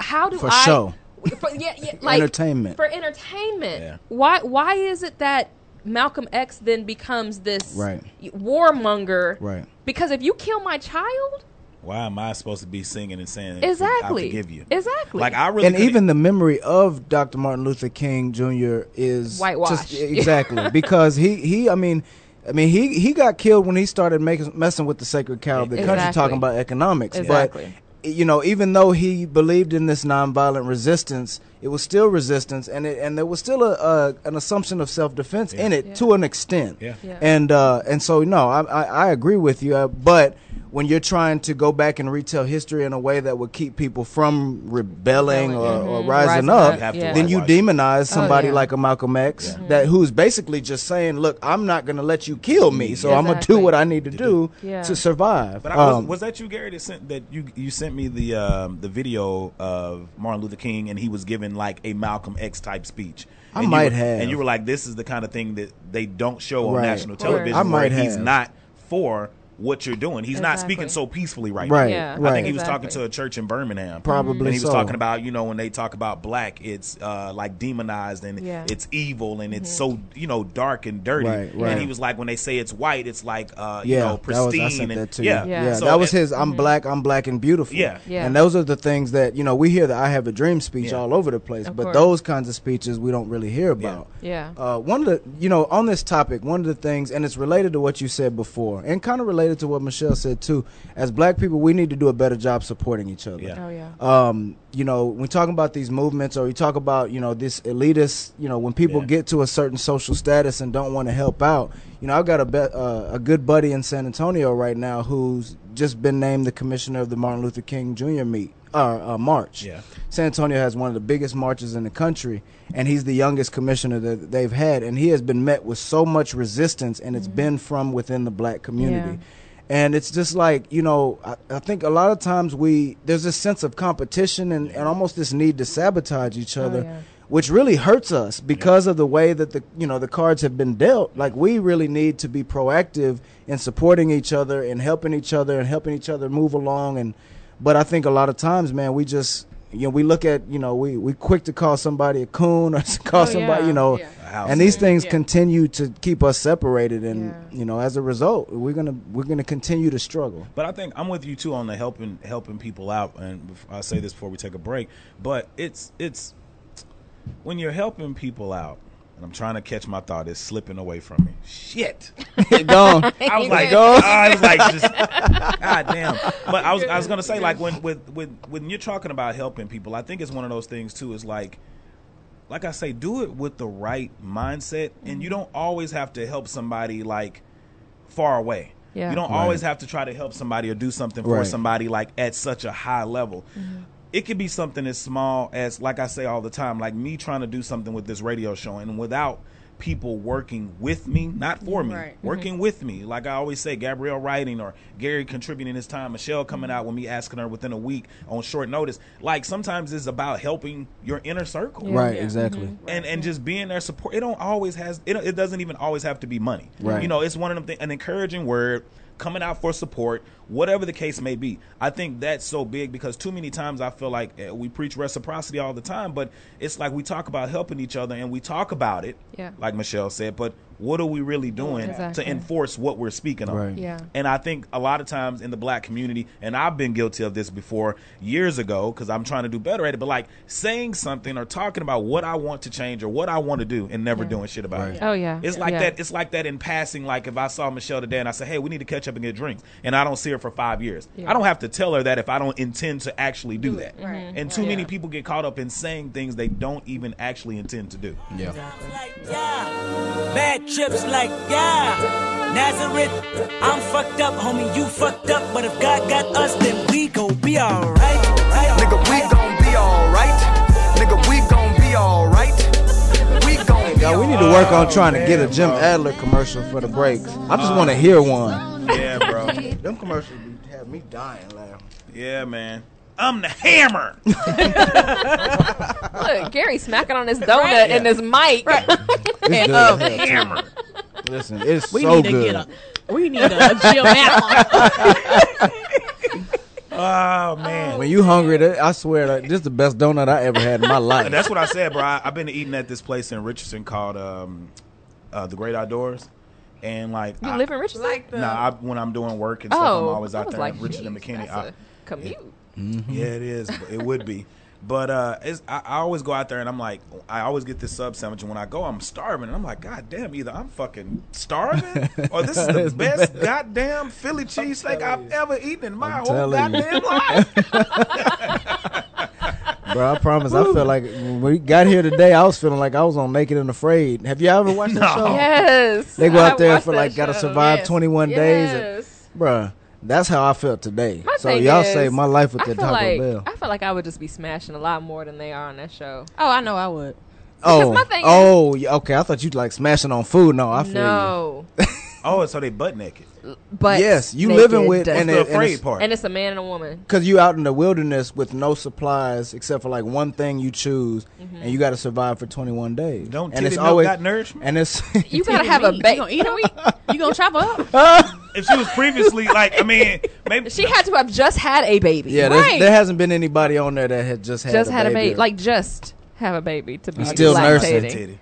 How do For I? show. For, yeah, yeah, like Entertainment. For entertainment. Yeah. Why? Why is it that Malcolm X then becomes this Right. warmonger? Right. Because if you kill my child, Why am I supposed to be singing and saying exactly. I forgive you? Exactly. Like I really and even the memory of Dr. Martin Luther King Jr. is Whitewashed. just- exactly because he he I mean I mean he he got killed when he started making messing with the sacred cow of the country talking about economics. Exactly. But you know, even though he believed in this nonviolent resistance, it was still resistance, and it, and there was still a, a an assumption of self defense in it Yeah. to an extent. Yeah. Yeah. And uh, and so no, I I, I agree with you, uh, but when you're trying to go back and retell history in a way that would keep people from rebelling or, Rebelling. or rising, Rising up, up, You Yeah. then you demonize somebody yeah. like a Malcolm X that who's basically just saying, "Look, I'm not going to let you kill me, so I'm going to do what I need to do Yeah. to survive." But I, was, Um, was that you, Gary? That sent that you you sent me the um, the video of Martin Luther King, and he was giving like a Malcolm X type speech. I And you might were- have. and you were like, "This is the kind of thing that they don't show on Right. national Of course. television." I where might he's not for what you're doing. He's not speaking so peacefully right, Right, now. Yeah. I think he was talking to a church in Birmingham. Probably And he was so. talking about, you know, when they talk about black, it's uh, like demonized and Yeah. it's evil and it's so, you know, dark and dirty. Right, right. And he was like, when they say it's white, it's like, uh, you yeah, know, that was, pristine. I sent and, that to yeah. you. Yeah. Yeah, So that was it- his. I'm black. I'm black and beautiful. Yeah. Yeah. and those are the things that you know we hear the "I Have a Dream" speech Yeah. all over the place, Of but course. those kinds of speeches we don't really hear about. yeah. Uh, one of the, you know, on this topic, one of the things, and it's related to what you said before, and kind of related to what Michelle said too. As black people, we need to do a better job supporting each other. Yeah. Oh yeah. Um, you know, when we talk about these movements, or we talk about, you know, this elitist, you know, when people Yeah. get to a certain social status and don't want to help out, you know, I've got a be- uh, a good buddy in San Antonio right now who's just been named the commissioner of the Martin Luther King Jr. meet uh, uh, march. Yeah. San Antonio has one of the biggest marches in the country, and he's the youngest commissioner that they've had, and he has been met with so much resistance, and it's been from within the black community. Yeah. And it's just like you know, I, I think a lot of times we there's this sense of competition and, and almost this need to sabotage each oh, other, yeah. which really hurts us because of the way that the you know the cards have been dealt. Like we really need to be proactive in supporting each other and helping each other and helping each other move along. And but I think a lot of times, man, we just you know we look at you know we we quick to call somebody a coon or to call Oh, somebody yeah. you know. Yeah. A house And these things Yeah. continue to keep us separated, and Yeah. you know, as a result, we're gonna we're gonna continue to struggle. But I think I'm with you too on the helping helping people out, and I'll say this before we take a break. But it's it's when you're helping people out, and I'm trying to catch my thought. It's slipping away from me. Shit. Gone. I was like, Go. I was like, just God damn. But I was I was gonna say like when with with when you're talking about helping people, I think it's one of those things too. Is like. Like I say, do it with the right mindset, and you mm-hmm. don't always have to help somebody like far away. Yeah. You don't Right. always have to try to help somebody or do something for Right. somebody like at such a high level. Mm-hmm. It could be something as small as, like I say all the time, like me trying to do something with this radio show, and without people working with me, not for me, Right. Mm-hmm. working with me. Like I always say, Gabrielle writing or Gary contributing his time, Michelle coming out with me asking her within a week on short notice. Like sometimes it's about helping your inner circle Yeah. Right, Yeah. exactly. Mm-hmm. and and just being there support it don't always has it, it doesn't even always have to be money Right. you know it's one of them things an encouraging word coming out for support whatever the case may be i think that's so big because too many times i feel like eh, we preach reciprocity all the time but it's like we talk about helping each other and we talk about it Yeah. like michelle said but what are we really doing Exactly. to enforce what we're speaking on Right. Yeah. and I think a lot of times in the black community, and I've been guilty of this before years ago because I'm trying to do better at it, but like saying something or talking about what I want to change or what I want to do and never Yeah. doing shit about it. Oh yeah. It's like Yeah. that. It's like that in passing. Like if I saw Michelle today and I said, "Hey, we need to catch up and get drinks," and I don't see her for five years, Yeah. I don't have to tell her that if I don't intend to actually do, Do that. right. Mm-hmm. And too Right. many people get caught up in saying things they don't even actually intend to do. Yeah. like yeah. Bad trips like yeah. Nazareth, I'm fucked up, homie, you fucked up. But if God got us, then we gon' be alright. Nigga, we gon' be alright. Nigga, we gon' be alright. We gon' be Yeah, we need to work on trying to get a Jim Adler commercial for the breaks. I just want to hear one. Yeah, bro. Them commercials have me dying laughing. Yeah, man. I'm the hammer. Look, Gary smacking on his donut and his mic. It's good um, as hell, too. hammer. Listen, it's We so need to good. get a. We need a Jim Adler. Oh man. When you hungry, I swear, that this is the best donut I ever had in my life. And that's what I said, bro. I, I've been eating at this place in Richardson called um, uh, the Great Outdoors, and like You I, live in Richardson? Like the. Nah, I, when I'm doing work and stuff, oh, I'm always out was there. like, in Richardson, geez, McKinney. that's I- a commute. Yeah, it is. It would be. But uh, it's, I, I always go out there and I'm like, I always get this sub sandwich, and when I go, I'm starving, and I'm like, God damn, either I'm fucking starving, or this is the It's the best best. goddamn Philly cheesesteak I've ever eaten in my I'm whole telling you. goddamn life. Bro, I promise. I felt like when we got here today, I was feeling like I was on Naked and Afraid. Have you ever watched that No. show? Yes. They go I out there for like got to survive Yes. 21 days. And, Yes. bruh, that's how I felt today. My so y'all is, saved my life with the feel Taco like Bell. I feel like I would just be smashing a lot more than they are on that show. Oh, I know I would. Oh, my thing oh, is- oh, yeah, okay. I thought you'd like smashing on food. No, I feel no, oh, so they butt naked. but Yes, you naked. living with- And the it- and afraid it's- part? and it's a man and a woman. because you out in the wilderness with no supplies except for like one thing you choose, Mm-hmm. and you got to survive for 21 days. Don't and titty it's milk always got nourishment? and it's You gotta have a You baby. gonna eat them? You gonna chop up? if she was previously like, I mean, maybe She had to have just had a baby. yeah. there's- Right. There hasn't been anybody on there that had just had just a had a baby. baby, like just have a baby to be still I nursing. get titty.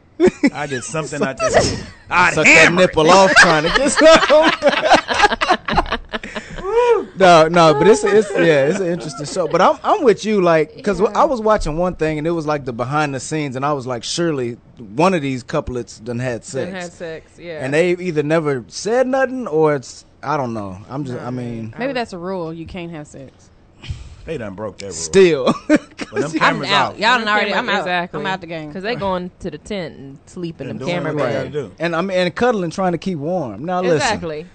I did something out there. I'd suck that nipple off trying to get some. no, no, but it's it's yeah, it's an interesting show. But I'm I'm with you, like, because I was watching one thing and it was like the behind the scenes, and I was like, surely one of these couplets done had sex, Done had sex, yeah. and they either never said nothing or it's I don't know. I'm just I mean, Maybe that's a rule. You can't have sex. They done broke that rule. still. When them I'm cameras out. out. Y'all done already. I'm out. Exactly. I'm out the game. because they going to the tent and sleeping in the camera what bed. and I'm and cuddling, trying to keep warm. Now listen, Exactly.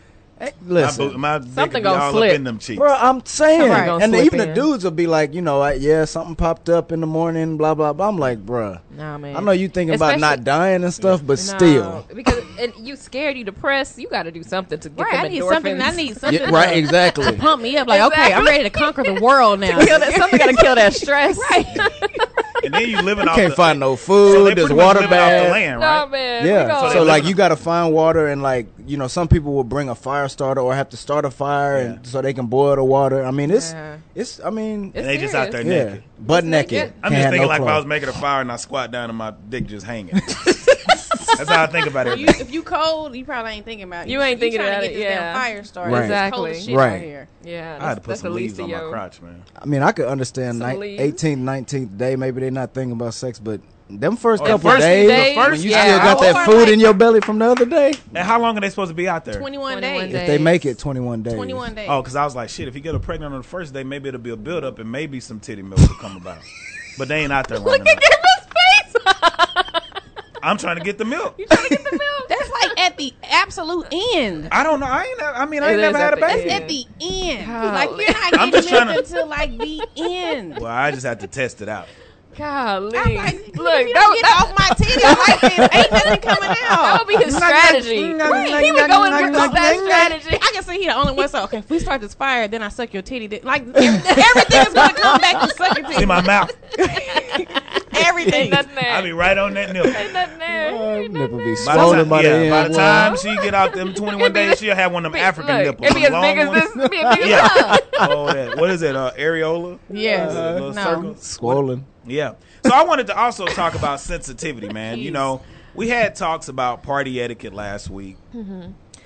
Hey, My, listen. boot, my Something be gonna all slip. up in them cheeks. Bro, I'm saying, Somebody and slip even the dudes will be like, you know, like, yeah, something popped up in the morning, blah blah blah. I'm like, bruh, Nah, man. I know you thinking about not dying and stuff, but No, still, because and you scared, you depressed. You got to do something to get Right. I need endorphins. something. I need something. yeah, right, exactly. Pump me up. Like, okay, I'm ready to conquer the world now. Kill that, something got to kill that stress. right. And then you living You off can't the, find no so food. they there's pretty water living off the bad. land, No right? man. Yeah, So so like you got to find water and like you know some people will bring a fire starter or have to start a fire Yeah. and so they can boil the water. I mean it's Yeah. it's I mean It's And they just out there serious. yeah, naked. butt It's naked. naked. I'm just thinking no like if I was making a fire and I squat down and my dick just hanging. That's how I think about it. you, if you cold, you probably ain't thinking about it. You ain't thinking trying about to it, get this damn yeah. fire started. Right. It's cold as Exactly. shit Right. out here. Yeah, I had to put that's some the least leaves on of my crotch, man. I mean, I could understand Some ni- 18th, 19th day. Maybe they're not thinking about sex, but them first Oh, the couple first days, days, when you yeah. still got that food like- in your belly from the other day, And how long are they supposed to be out there? 21, 21 days. if they make it 21 days. 21 days. Oh, because I was like, shit, if you get her pregnant on the first day, maybe it'll be a build up and maybe some titty milk will come about. But they ain't out there long Look at Gabrielle's face. I'm trying to get the milk. you trying to get the milk? That's like at the absolute end. I don't know. I ain't. I mean, I ain't never had a baby. That's at the end. Golly. Like you're not I'm getting just trying milk to- until like the end. Well, I just had to test it out. Golly. I'm like, Look, look, you that, don't get that, off my titties like this. Ain't nothing coming out. that would be his strategy. Right. He would go in with the that strategy. I can see he the only one. So okay, if we start this fire, then I suck your titty. Then, like everything is gonna come back to suck your See titty. my mouth? Everything. Ain't nothing there. I be right on that nipple. Ain't nothing there. Oh, Ain't nothing be there. By the swollen time, by yeah, by the time she get out them 21 days, she'll have one of them Be- African look, nipples. It'd be as them big as long this. ones. Be as big as Yeah. that. oh, that. What is it? Uh, areola? Yes. Uh, little no. circle? swollen. Yeah. So I wanted to also talk about sensitivity, man. You know, we had talks about party etiquette last week.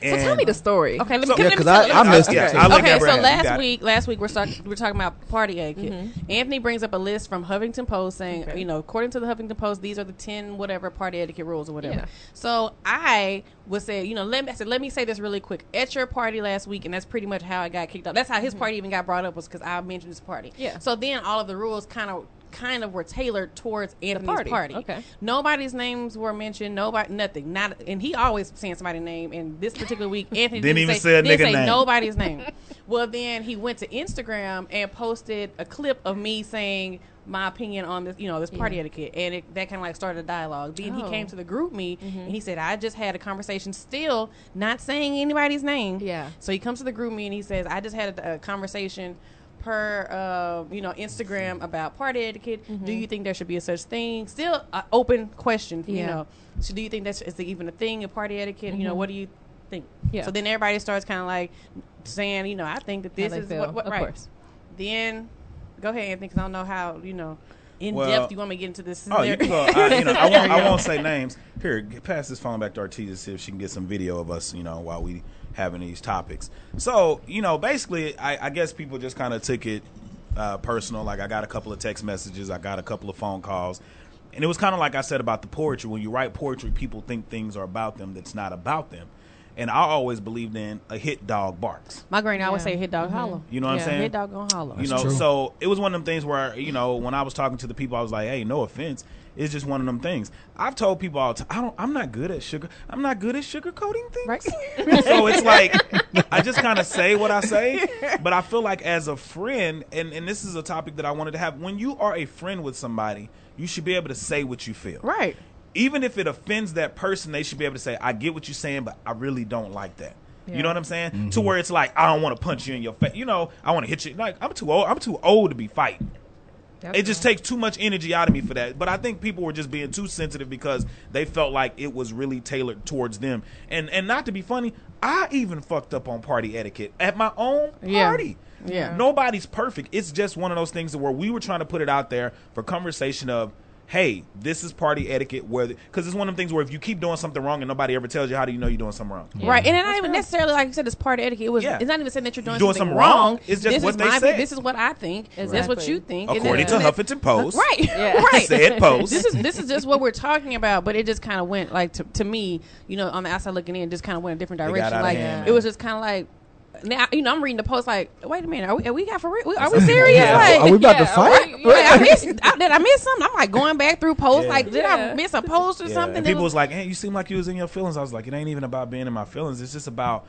So tell me the story. Okay, let me, So- let Yeah, me 'cause tell I- you- I missed Yeah, it too. I'll Okay, so have last got it. week, last week we're start, we're talking about party etiquette. Mm-hmm. Anthony brings up a list from Huffington Post saying, you know, according to the Huffington Post, these are the ten whatever party etiquette rules or whatever. Yeah. So I would say, you know, let me I said, let me say this really quick. At your party last week, and that's pretty much how I got kicked off. That's how his mm-hmm. party even got brought up was because I mentioned this party. Yeah. So then all of the rules kind of kind of were tailored towards Anthony's party. party. Okay. Nobody's names were mentioned. Nobody, nothing. Not, and he always saying somebody's name. And this particular week, Anthony Didn't even say, say a didn't nigga say name. nobody's name. well, then he went to Instagram and posted a clip of me saying, my opinion on this, you know, this party etiquette, and it, that kind of like started a dialogue. Then he Oh. came to the GroupMe, and mm-hmm. he said, "I just had a conversation, still not saying anybody's name." Yeah. So he comes to the GroupMe, and he says, "I just had a, a conversation." Per uh, you know Instagram about party etiquette, do you think there should be a such thing? Still, an open question. You know, so do you think that's is there even a thing in party etiquette? You know, what do you think? Yeah. So then everybody starts kind of like saying, you know, I think that this is feel, what, what of right. course. Then go ahead, Anthony, because I don't know how you know in Well- depth you want me to get into this. Oh, you can go. I, you know, I won't. I won't say names. Here, g- pass this phone back to Artesia to see if she can get some video of us. You know, while we having these topics. So, you know, basically, I, I guess people just kind of took it uh, personal. Like, I got a couple of text messages. I got a couple of phone calls. And it was kind of like I said about the poetry. When you write poetry, people think things are about them that's not about them. And I always believed in a hit dog barks. My granny always Yeah. say hit dog hollow. You know what Yeah. I'm saying? Hit dog gonna hollow. you know so it was one of them things where you know when i was talking to the people i was like hey no offense it's just one of them things i've told people all the time i don't i'm not good at sugar i'm not good at sugarcoating things Right. so it's like i just kind of say what i say but i feel like as a friend and and this is a topic that i wanted to have when you are a friend with somebody you should be able to say what you feel right. even if it offends that person, they should be able to say, "I get what you're saying, but I really don't like that." You know what I'm saying? To mm-hmm. where it's like, I don't want to punch you in your face. You know, I want to hit you. Like I'm too old. I'm too old to be fighting. It just takes too much energy out of me for that. But I think people were just being too sensitive because they felt like it was really tailored towards them. And and not to be funny, I even fucked up on party etiquette at my own Yeah. party. Yeah. Nobody's perfect. It's just one of those things where we were trying to put it out there for conversation of, hey, this is party etiquette. Where because it's one of them things where if you keep doing something wrong and nobody ever tells you, how do you know you're doing something wrong? Right, and it's not even necessarily like you said. It's party etiquette. It was. Yeah. It's not even saying that you're doing, Doing something, something wrong. wrong. It's just this what is they my, said. This is what I think. That's what you think. And According to Huffington Post, Right, Yeah. right. said Post. This is this is just what we're talking about, but it just kind of went like to, to me, you know, on the outside looking in, just kind of went a different direction. Like hand, it was just kind of like. Now you know I'm reading the post like, wait a minute, are we, are we got for real? Are we serious? Yeah. Like, Are we about to fight? right. Wait, I missed. I, did I miss something? I'm like going back through posts. Yeah. Like, did I miss a post or Yeah. something? And people was like, "Hey, you seem like you was in your feelings." I was like, "It ain't even about being in my feelings. It's just about."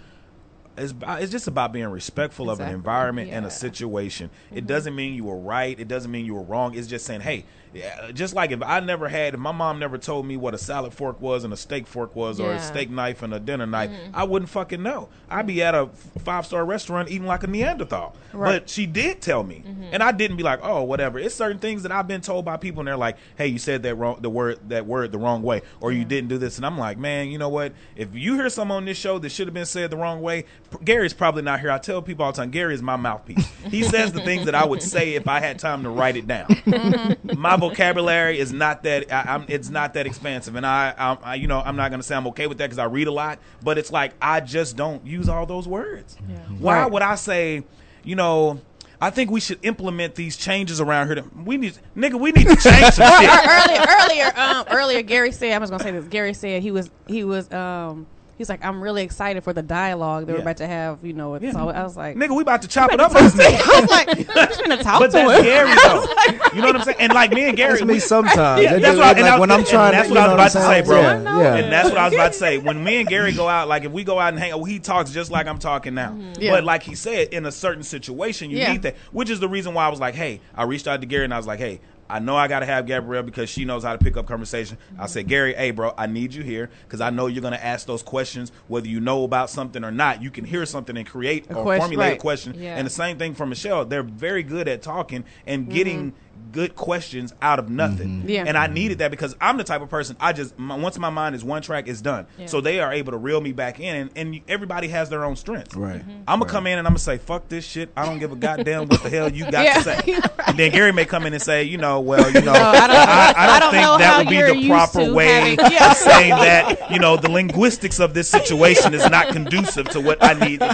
It's, it's just about being respectful of an Exactly. environment and a Yeah. situation. It mm-hmm. doesn't mean you were right. It doesn't mean you were wrong. It's just saying, hey, yeah, just like if I never had, if my mom never told me what a salad fork was and a steak fork was, or a steak knife and a dinner knife, mm. I wouldn't fucking know. I'd be at a five star restaurant eating like a Neanderthal. But she did tell me, mm-hmm. and I didn't be like, oh, whatever. It's certain things that I've been told by people, and they're like, hey, you said that wrong, the word that word the wrong way, or you didn't do this, and I'm like, man, you know what? If you hear something on this show that should have been said the wrong way, Gary's probably not here. I tell people all the time, Gary is my mouthpiece. He says the things that I would say if I had time to write it down. my vocabulary is not that I, I'm, it's not that expansive, and I, I, I you know I'm not gonna say I'm okay with that because I read a lot, but it's like I just don't use all those words. Why Right. would I say, you know? I think we should implement these changes around here. To, we need, nigga, we need to change some shit. earlier, earlier, um, earlier, Gary said, I was gonna say this. Gary said he was, he was, um, he's like, I'm really excited for the dialogue that we're about to have. You know, with Yeah. so I was like, Nigga, we about to chop it up on this nigga. I was like, I'm just gonna talk But to that's him. Gary though. You know what I'm saying? And like me and Gary, That's me sometimes. Yeah, that's just- what I- and like I- when I'm trying. that's what I was about to say, bro. Yeah, yeah. And that's what I was about to say. When me and Gary go out, like if we go out and hang out, he talks just like I'm talking now. Mm-hmm. Yeah. But like he said, in a certain situation, you need that. Which is the reason why I was like, hey, I reached out to Gary and I was like, hey. I know I got to have Gabrielle because she knows how to pick up conversation. I said, mm-hmm. Gary, hey, bro, I need you here because I know you're going to ask those questions, whether you know about something or not. You can hear something and create A or question, formulate a question. Yeah. And the same thing for Michelle. They're very good at talking and getting mm-hmm. Good questions out of nothing. Mm-hmm. Yeah. And I needed that because I'm the type of person I just my, once my mind is one track, it's done. Yeah. So they are able to reel me back in, and, and everybody has their own strengths. Right. Mm-hmm. I'm gonna come in and I'm gonna say, "Fuck this shit. I don't give a goddamn what the hell you got Yeah. to say." And then Gary may come in and say, "You know, well, you know, I don't- I, I don't I don't think know that would be the proper to way having- Yeah. of saying that. You know, the linguistics of this situation is not conducive to what I need."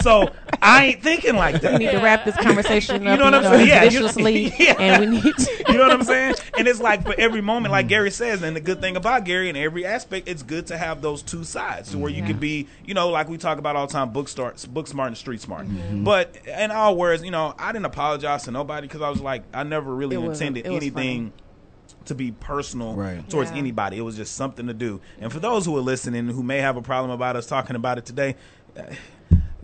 So I ain't thinking like that. We need to wrap this conversation up. You know what I'm you saying? Yeah, you- yeah. And we need to. You know what I'm saying? And it's like for every moment, like Gary says, and the good thing about Gary in every aspect, it's good to have those two sides to where you Yeah. can be, you know, like we talk about all the time, book start, book smart and street smart. Mm-hmm. But in all words, you know, I didn't apologize to nobody because I was like, I never really It intended was anything. To be personal Right. towards Yeah. anybody, it was just something to do. And for those who are listening, who may have a problem about us talking about it today, uh,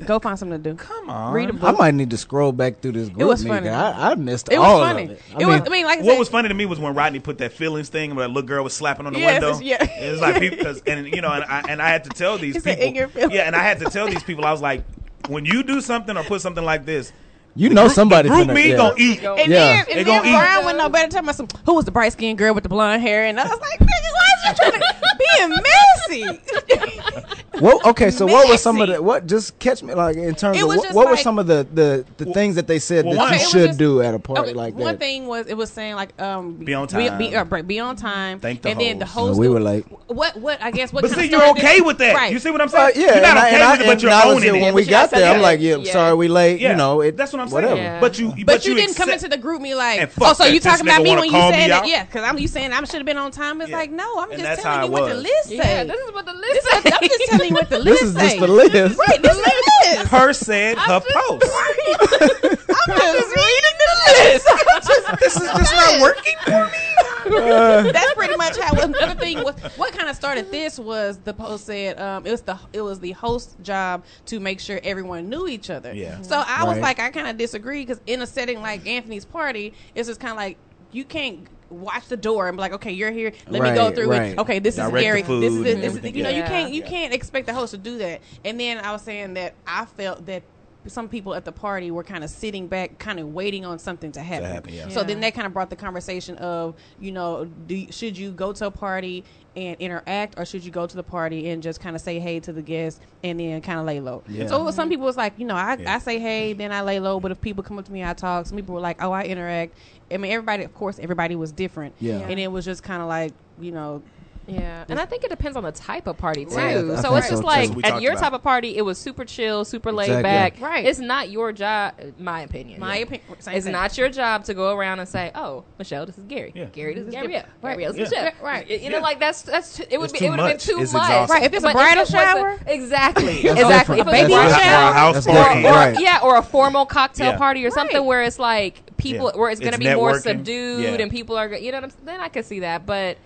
Go find something to do. Come on. Read a I book. I might need to scroll back through this group. was meeting. funny. I, I missed It was all funny. of it. I it mean, was. I mean, like I What said, was funny to me was when Rodney put that feelings thing where that little girl was slapping on the Yes, window. yeah. It was like people, cause, and you know, and I and I had to tell these He said, people, "In your yeah, and I had to tell these people, I was like, when you do something or put something like this, you the know group- somebody the group finna- me yeah. gonna eat. And Yeah. then, They and gonna then eat. Brian went no better tell me some, who was the bright skinned girl with the blonde hair, and I was like, nigga, why is you trying to being messy? Well, okay, so what were some of the what? Just catch me like in terms of was what, just what were some of the the, the things that they said well, that one- you Okay, it was should just- do at a party Okay, like one that? thing was it was saying like um Be on time. be, uh, be on time. Thank the and then the host. host. No, we were like, What what I guess what. But kinda see, you're okay this- with that. Right. You see what I'm Uh, saying? yeah, you're not and I, okay and I with it, but you're owning it it. when we got there. I'm like, yeah, Yeah. sorry we late. You know, it. that's what I'm saying. Yeah. But you, But, you, didn't come into the GroupMe like, oh, so you this talking about me when you call me saying that? Yeah, because I'm you saying I should have been on time. It's like, no, I'm just that's telling how you it what the list say. Yeah, this is what the list This is- I'm just telling you what the list This is just say. the list. Right, this is the list. Her said her post. I'm just reading the list. this is just not working for me. That's pretty much how. Another thing was what kind of started this was the post said um, it was the it was the host job to make sure everyone knew each other. Yeah. So I was Right. like, I kind of disagree because in a setting like Anthony's party, it's just kind of like you can't watch the door and be like, okay, you're here. Let me go through right. it. Okay, this Direct is Gary. This is food it. This is everything. you know you can't you Yeah. can't expect the host to do that. And then I was saying that I felt that. Some people at the party were kind of sitting back, kind of waiting on something to happen. happen, yeah. So then that kind of brought the conversation of, you know, do should you go to a party and interact, or should you go to the party and just kind of say hey to the guests and then kind of lay low? Yeah. So some people was like, you know, I, Yeah. I say hey, then I lay low. But if people come up to me, I talk. Some people were like, oh, I interact. I mean, everybody, of course, everybody was different. Yeah. And it was just kind of like, you know, Yeah, and I think it depends on the type of party too. Right. I So think it's just so, like too. We at talked your about type of party, it was super chill, super laid Exactly. back. Right. It's not your job, my opinion. my opinion. Same It's thing. not your job to go around and say, "Oh, Michelle, this is Gary. Yeah. Gary, this is Gabrielle. Right. Gabrielle, this is Yeah. Michelle." Right. You know, Yeah. like that's that's it would It's be too it would have been much. too It's much. exhausting. Right, if it's a But bridal it wasn't- shower? exactly, That's exactly. different. If it's a That's bridal different. shower, Or a house That's or, party. or- Right. yeah, or a formal cocktail Yeah. party or something Right. where it's like people, Yeah. where it's going to It's be more networking. subdued Yeah. and people are, go- you know, what I'm, then I could see that. But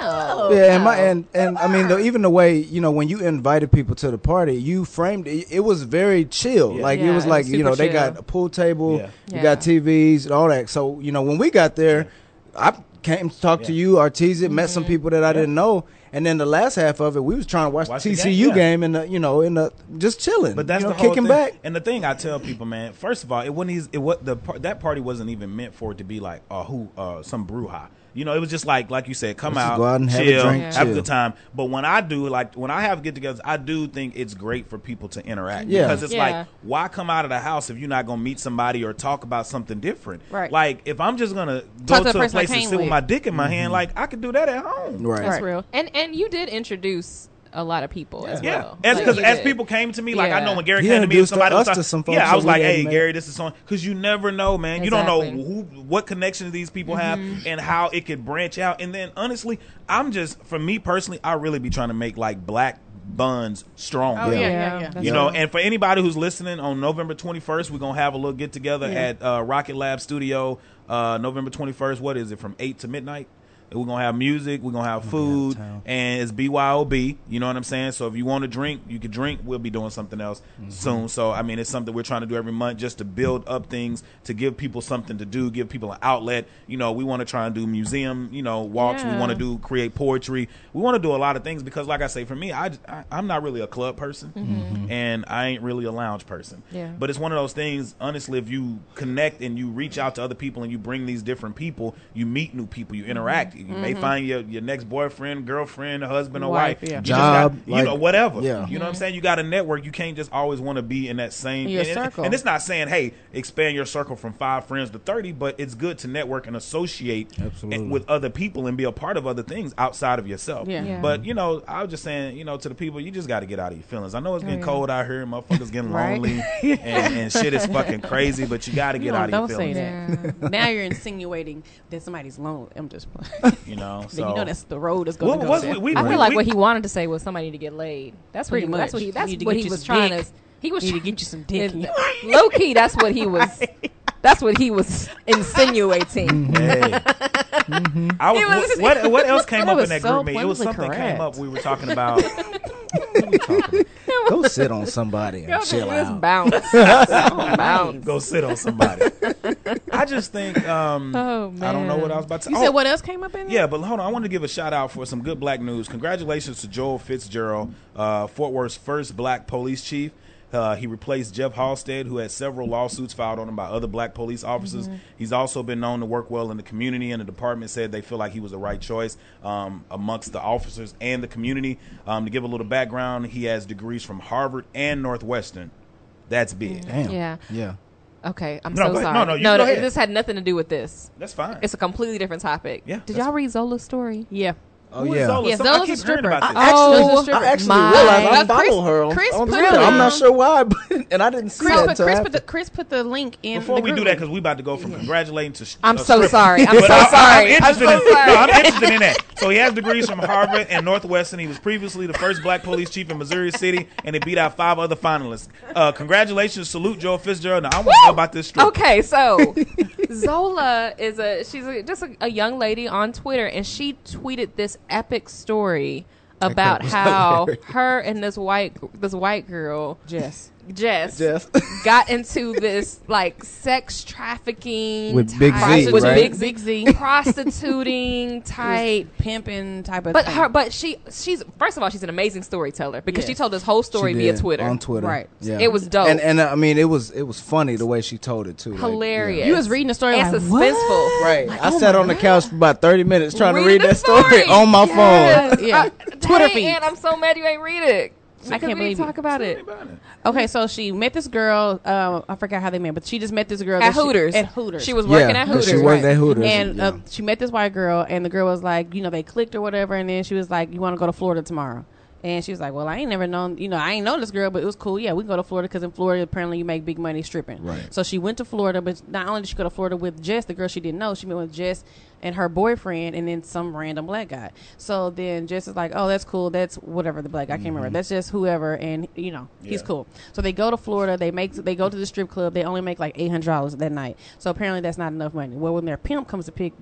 no, Yeah, and my and and I mean, the, even the way you know when you invited people to the party, you framed it. It was very chill. Yeah. Like it Yeah, was it like was you know super they chill. got a pool table, Yeah. you Yeah. got TVs and all that. So you know when we got there, I came to talk to Yeah. you, Artesia, met Mm-hmm. some people that I didn't know, and then the last half of it, we was trying to watch, Watch the the TCU game, yeah. game and the you know in the just chilling. But that's you know, the whole kicking thing. back. And the thing I tell people, man, first of all, it wasn't. eas- It what the par- that party wasn't even meant for it to be like uh who uh some brouhaha. You know, it was just like like you said, come Let's out, go out and have a chill, drink, have a good time. But when I do like when I have get-togethers, I do think it's great for people to interact Yeah. because it's Yeah. like why come out of the house if you're not gonna meet somebody or talk about something different? Right. Like if I'm just gonna Talk go to to, a person I place and sit with with. my dick in my Mm-hmm. hand, like I could do that at home. Right. That's Right. real. And and you did introduce a lot of people as Yeah, well. as because you as did. people came to me, like I know when Gary He came to me, and introduced somebody us was to some folks yeah, I was we like, hey, met. Gary, this is on because you never know, man. You don't know who, what connections these people have, Mm-hmm. and how it could branch out. And then honestly, I'm just for me personally, I really be trying to make like black buns strong. Oh, yeah, Yeah. yeah, yeah. Yeah. You know, and for anybody who's listening on November 21st, we're going to have a little get together Yeah. at uh, Rocket Lab Studio, uh, November 21st. What is it, from 8 to midnight? We're going to have music, we're going to have food, town. and it's BYOB. You know what I'm saying? So if you want to drink, you can drink. We'll be doing something else Mm-hmm. soon. So, I mean, it's something we're trying to do every month just to build up things, to give people something to do, give people an outlet. You know, we want to try and do museum, you know, walks. We want to do create poetry. We want to do a lot of things because, like I say, for me, I, I I'm not really a club person, and I ain't really a lounge person. Yeah. But it's one of those things. Honestly, if you connect and you reach out to other people and you bring these different people, you meet new people, you interact. You may mm-hmm. find your your next boyfriend, girlfriend, husband, or Wife, wife. yeah. You just Job, got- you like- know, whatever. yeah. You know what I'm saying? You got to network. You can't just always want to be in that same Your and, circle. And it's not saying, hey, expand your circle from five friends to thirty, but it's good to network and associate Absolutely. with other people and be a part of other things outside of yourself. Yeah. Yeah. But you know, I was just saying, you know, to the people, you just got to get out of your feelings. I know it's oh, getting yeah. cold out here, motherfuckers getting lonely, and, and shit is fucking crazy. But you got to get You out of your don't say feelings. that. now you're insinuating that somebody's lonely. I'm just playing. You know, so you know that's the road is going What to go down. we- we- I feel we- like we- what he wanted to say was somebody to get laid. That's what Pretty he. That's much. what he. You That's need to what get he you was some trying dick. to. He was Need to try- get you some dick. Low key, that's what he was. That's what he was insinuating. Hey. I was, It was- what, what what else came That up in was that so group meeting? It was politically something came correct. up. We were talking about. what were we talking? Go sit on somebody and chill Just out. bounce. bounce. Go sit on somebody. I just think. Um, Oh, I don't know man. what I was about to. Say. You oh, said what else came up in there? Yeah, but hold on. I want to give a shout out for some good black news. Congratulations to Joel Fitzgerald, uh, Fort Worth's first black police chief. Uh, he replaced Jeff Halstead, who had several lawsuits filed on him by other black police officers. He's also been known to work well in the community, and the department said they feel like he was the right choice um, amongst the officers and the community. Um, to give a little background, he has degrees from Harvard and Northwestern. That's big. Damn. Yeah. Yeah. Okay, I'm No, so sorry. No, no, you no, go no, ahead. this had nothing to do with this. That's fine. It's a completely different topic. Yeah, Did y'all read Zola's story? Yeah. Oh Who is yeah. Zola? Yeah, Zola's a keep stripper. about this. I- Actually, Oh, I actually my- realized I Chris- follow her on, Chris on put Twitter. it I'm not sure why, but and I didn't see Chris that put, Chris, put the, Chris put the link in. Before the we do that, because we about to go from congratulating to. I'm so stripping. sorry. I'm But so I- sorry. I'm I'm interested, so in, sorry. No, I'm interested in that. So he has degrees from Harvard and Northwestern. He was previously the first black police chief in Missouri City, and he beat out five other finalists. Uh, congratulations, salute Joe Fitzgerald. Now I want to know about this stripper. Okay, so Zola is a she's a, just a, a young lady on Twitter, and she tweeted this epic story about how her and this white this white girl Jess. Jess, Jess. got into this like sex trafficking With Big type- Z, with right? Big Z, Big Z. prostituting type. Pimping type of thing. But thing. her, but she, she's first of all, she's an amazing storyteller because she told this whole story via Twitter. on Twitter. Right. Yeah. It was dope. And and uh, I mean, it was it was funny the way she told it too. like, Hilarious. You was reading the story and like, suspenseful. what? Right. Like, I oh sat on the God. couch for about 30 minutes trying to read that story on my Yes. phone. Yeah. Uh, Twitter dang, feed. And I'm so mad you ain't read it. I can't believe you. talk about it. Okay, so she met this girl. Uh, I forgot how they met, but she just met this girl At that she- Hooters. at Hooters. She was working Yeah, at 'cause Hooters. she worked at Hooters. and yeah. uh, she met this white girl, and the girl was like, you know, they clicked or whatever, and then she was like, you want to go to Florida tomorrow? And she was like, well, I ain't never known, you know, I ain't know this girl, but it was cool. Yeah, we can go to Florida because in Florida, apparently, you make big money stripping. Right. So she went to Florida, but not only did she go to Florida with Jess, the girl she didn't know, she went with Jess and her boyfriend, and then some random black guy. So then Jess is like, oh, that's cool. That's whatever the black guy I can't remember. Mm-hmm. That's just whoever, and you know, he's cool. So they go to Florida. They make they go to the strip club. They only make like eight hundred dollars that night. So apparently that's not enough money. Well, when their pimp comes to pick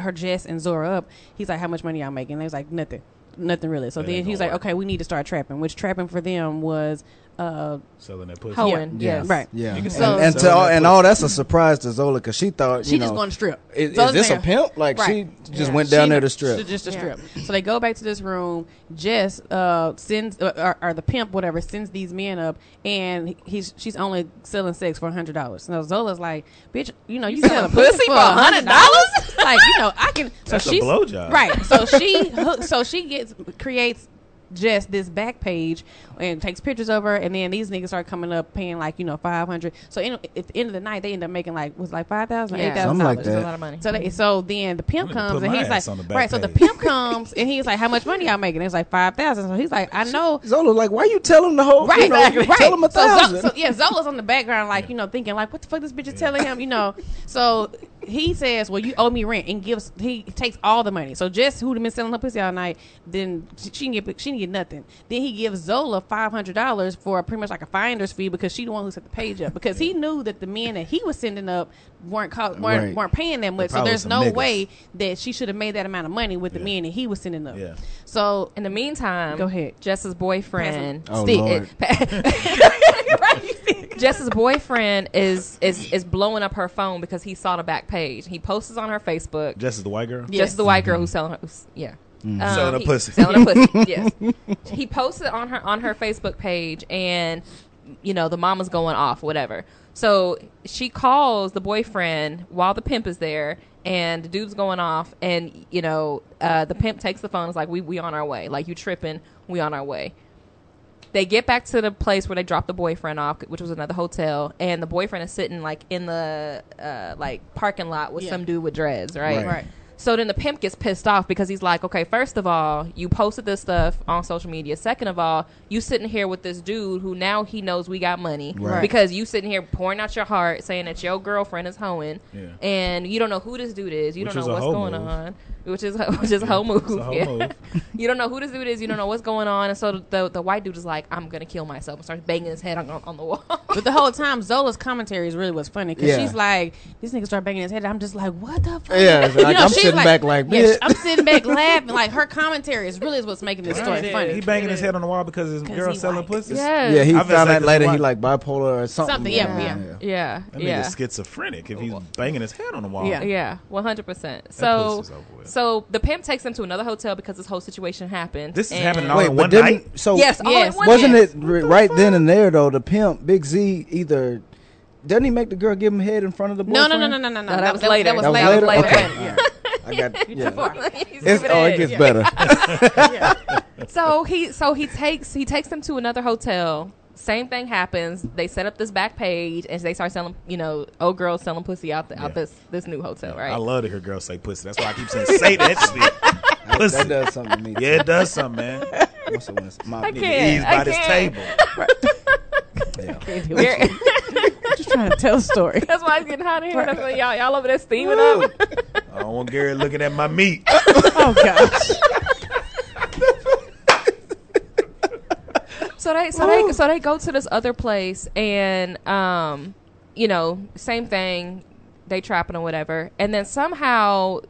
her Jess and Zola up, he's like, "How much money y'all making?" They was like, "Nothing, nothing really." So then he's like, work. "Okay, we need to start trapping." Which trapping for them was, uh, Selling that pussy. Hoeing, Yeah. yes. right. Yeah, You and, sell- and, to all, and all that's a surprise to Zola because she thought She you just know, going to strip. Is, is this a pimp? Like Right. she just Yeah. went down She- there to strip. Just to Yeah. strip. So they go back to this room. Jess uh, sends, uh, or, or the pimp, whatever, sends these men up, and he's she's only selling sex for hundred dollars. Now Zola's like, bitch, you know, you, selling pussy for hundred dollars? like, you know, I can. So That's a she's blowjob. right. So she, hook- so she gets creates. Just this back page and takes pictures of her, and then these niggas start coming up paying like you know five hundred. So in, at the end of the night, they end up making like was like five thousand, Yeah. eight thousand Something like dollars. It's a lot of money. So they, so then the pimp comes and he's like, on the back right. So the pimp comes and he's like, how much money y'all making? It's like five thousand. So he's like, I know. Zola like, why you telling the whole? Right, you know, exactly, right. Tell him a so, Zo- so yeah, Zola's on the background, like you know, thinking like, what the fuck this bitch is telling him, you know. So he says, well, you owe me rent, and gives he takes all the money. So Jess, who'd been selling her pussy all night, then she didn't get she didn't get nothing. Then he gives Zola five hundred dollars for pretty much like a finder's fee because she the one who set the page up because he knew that the men that he was sending up weren't co- weren't, Right. weren't paying that much. So there's no niggas. way that she should have made that amount of money with the Yeah. men that he was sending up. Yeah. So In the meantime, Go ahead. Jess's boyfriend, Oh, Steve- Lord. Jess's boyfriend is is is blowing up her phone because he saw the Backpage. He posts on her Facebook. Jess is the white girl. Jess is the white girl who's selling her, who's- yeah. Um, Selling her he- pussy. Selling her pussy. Yes. He posted on her on her Facebook page, and you know the mama's going off, whatever. So she calls the boyfriend while the pimp is there, and the dude's going off, and you know uh, the pimp takes the phone. It's like we we on our way. Like you tripping, we on our way. They get back to the place where they dropped the boyfriend off, which was another hotel, and the boyfriend is sitting like in the uh, like parking lot with Yeah. some dude with dreads, right? Right. right. So then the pimp gets pissed off because he's like, okay, first of all, you posted this stuff on social media. Second of all, you sitting here with this dude who now he knows we got money Right. because you sitting here pouring out your heart saying that your girlfriend is hoeing, Yeah. and you don't know who this dude is. You Which don't is know a what's hoe going move. on. Which is which is a hoe move. a hoe yeah. move. you don't know who this dude is. You don't know what's going on, and so the the white dude is like, "I'm gonna kill myself," and starts banging his head on, on the wall. But the whole time, Zola's commentary is really what's funny because Yeah. she's like, "This nigga start banging his head." I'm just like, "What the fuck?" Yeah, it's like, I'm she's sitting back like, yeah, "Bitch." I'm sitting back laughing. Like her commentary is really is what's making this story funny. He banging his head on the wall because his 'Cause girl selling white. pussy. Yes. Yeah, he I found out later is he like bipolar or something. Something, yeah, yeah. yeah, That yeah. nigga's schizophrenic if he's oh. banging his head on the wall. Yeah. Yeah, one hundred percent. So, pussy's over with. so the pimp takes them to another hotel because this whole situation happened. This is and- happening all Wait, in one didn't night. so Yes, all Yes. in one wasn't night. it r- right then and there though? The pimp, Big Z, either doesn't he make the girl give him head in front of the No, boyfriend? no, no, no, no, no, No, that was later. That was That was later. later? That was Okay. later. I got yeah. It's, giving oh, it gets better. So he so he takes he takes them to another hotel. Same thing happens. They set up this Backpage and they start selling, you know, old girls selling pussy out the, out this this new hotel, right? I love to hear girls say pussy. That's why I keep saying say that shit. Pussy. that does something to me. Yeah, it does something, man. Once I went- my- I Nigga can't. ease I by this can't. table. We're- Just trying to tell a story. That's why it's getting hot in here. That's why y'all y'all over there steaming up. I don't want Gary looking at my meat. Oh gosh. So they so they so they go to this other place and um you know same thing they trapping or whatever. And then somehow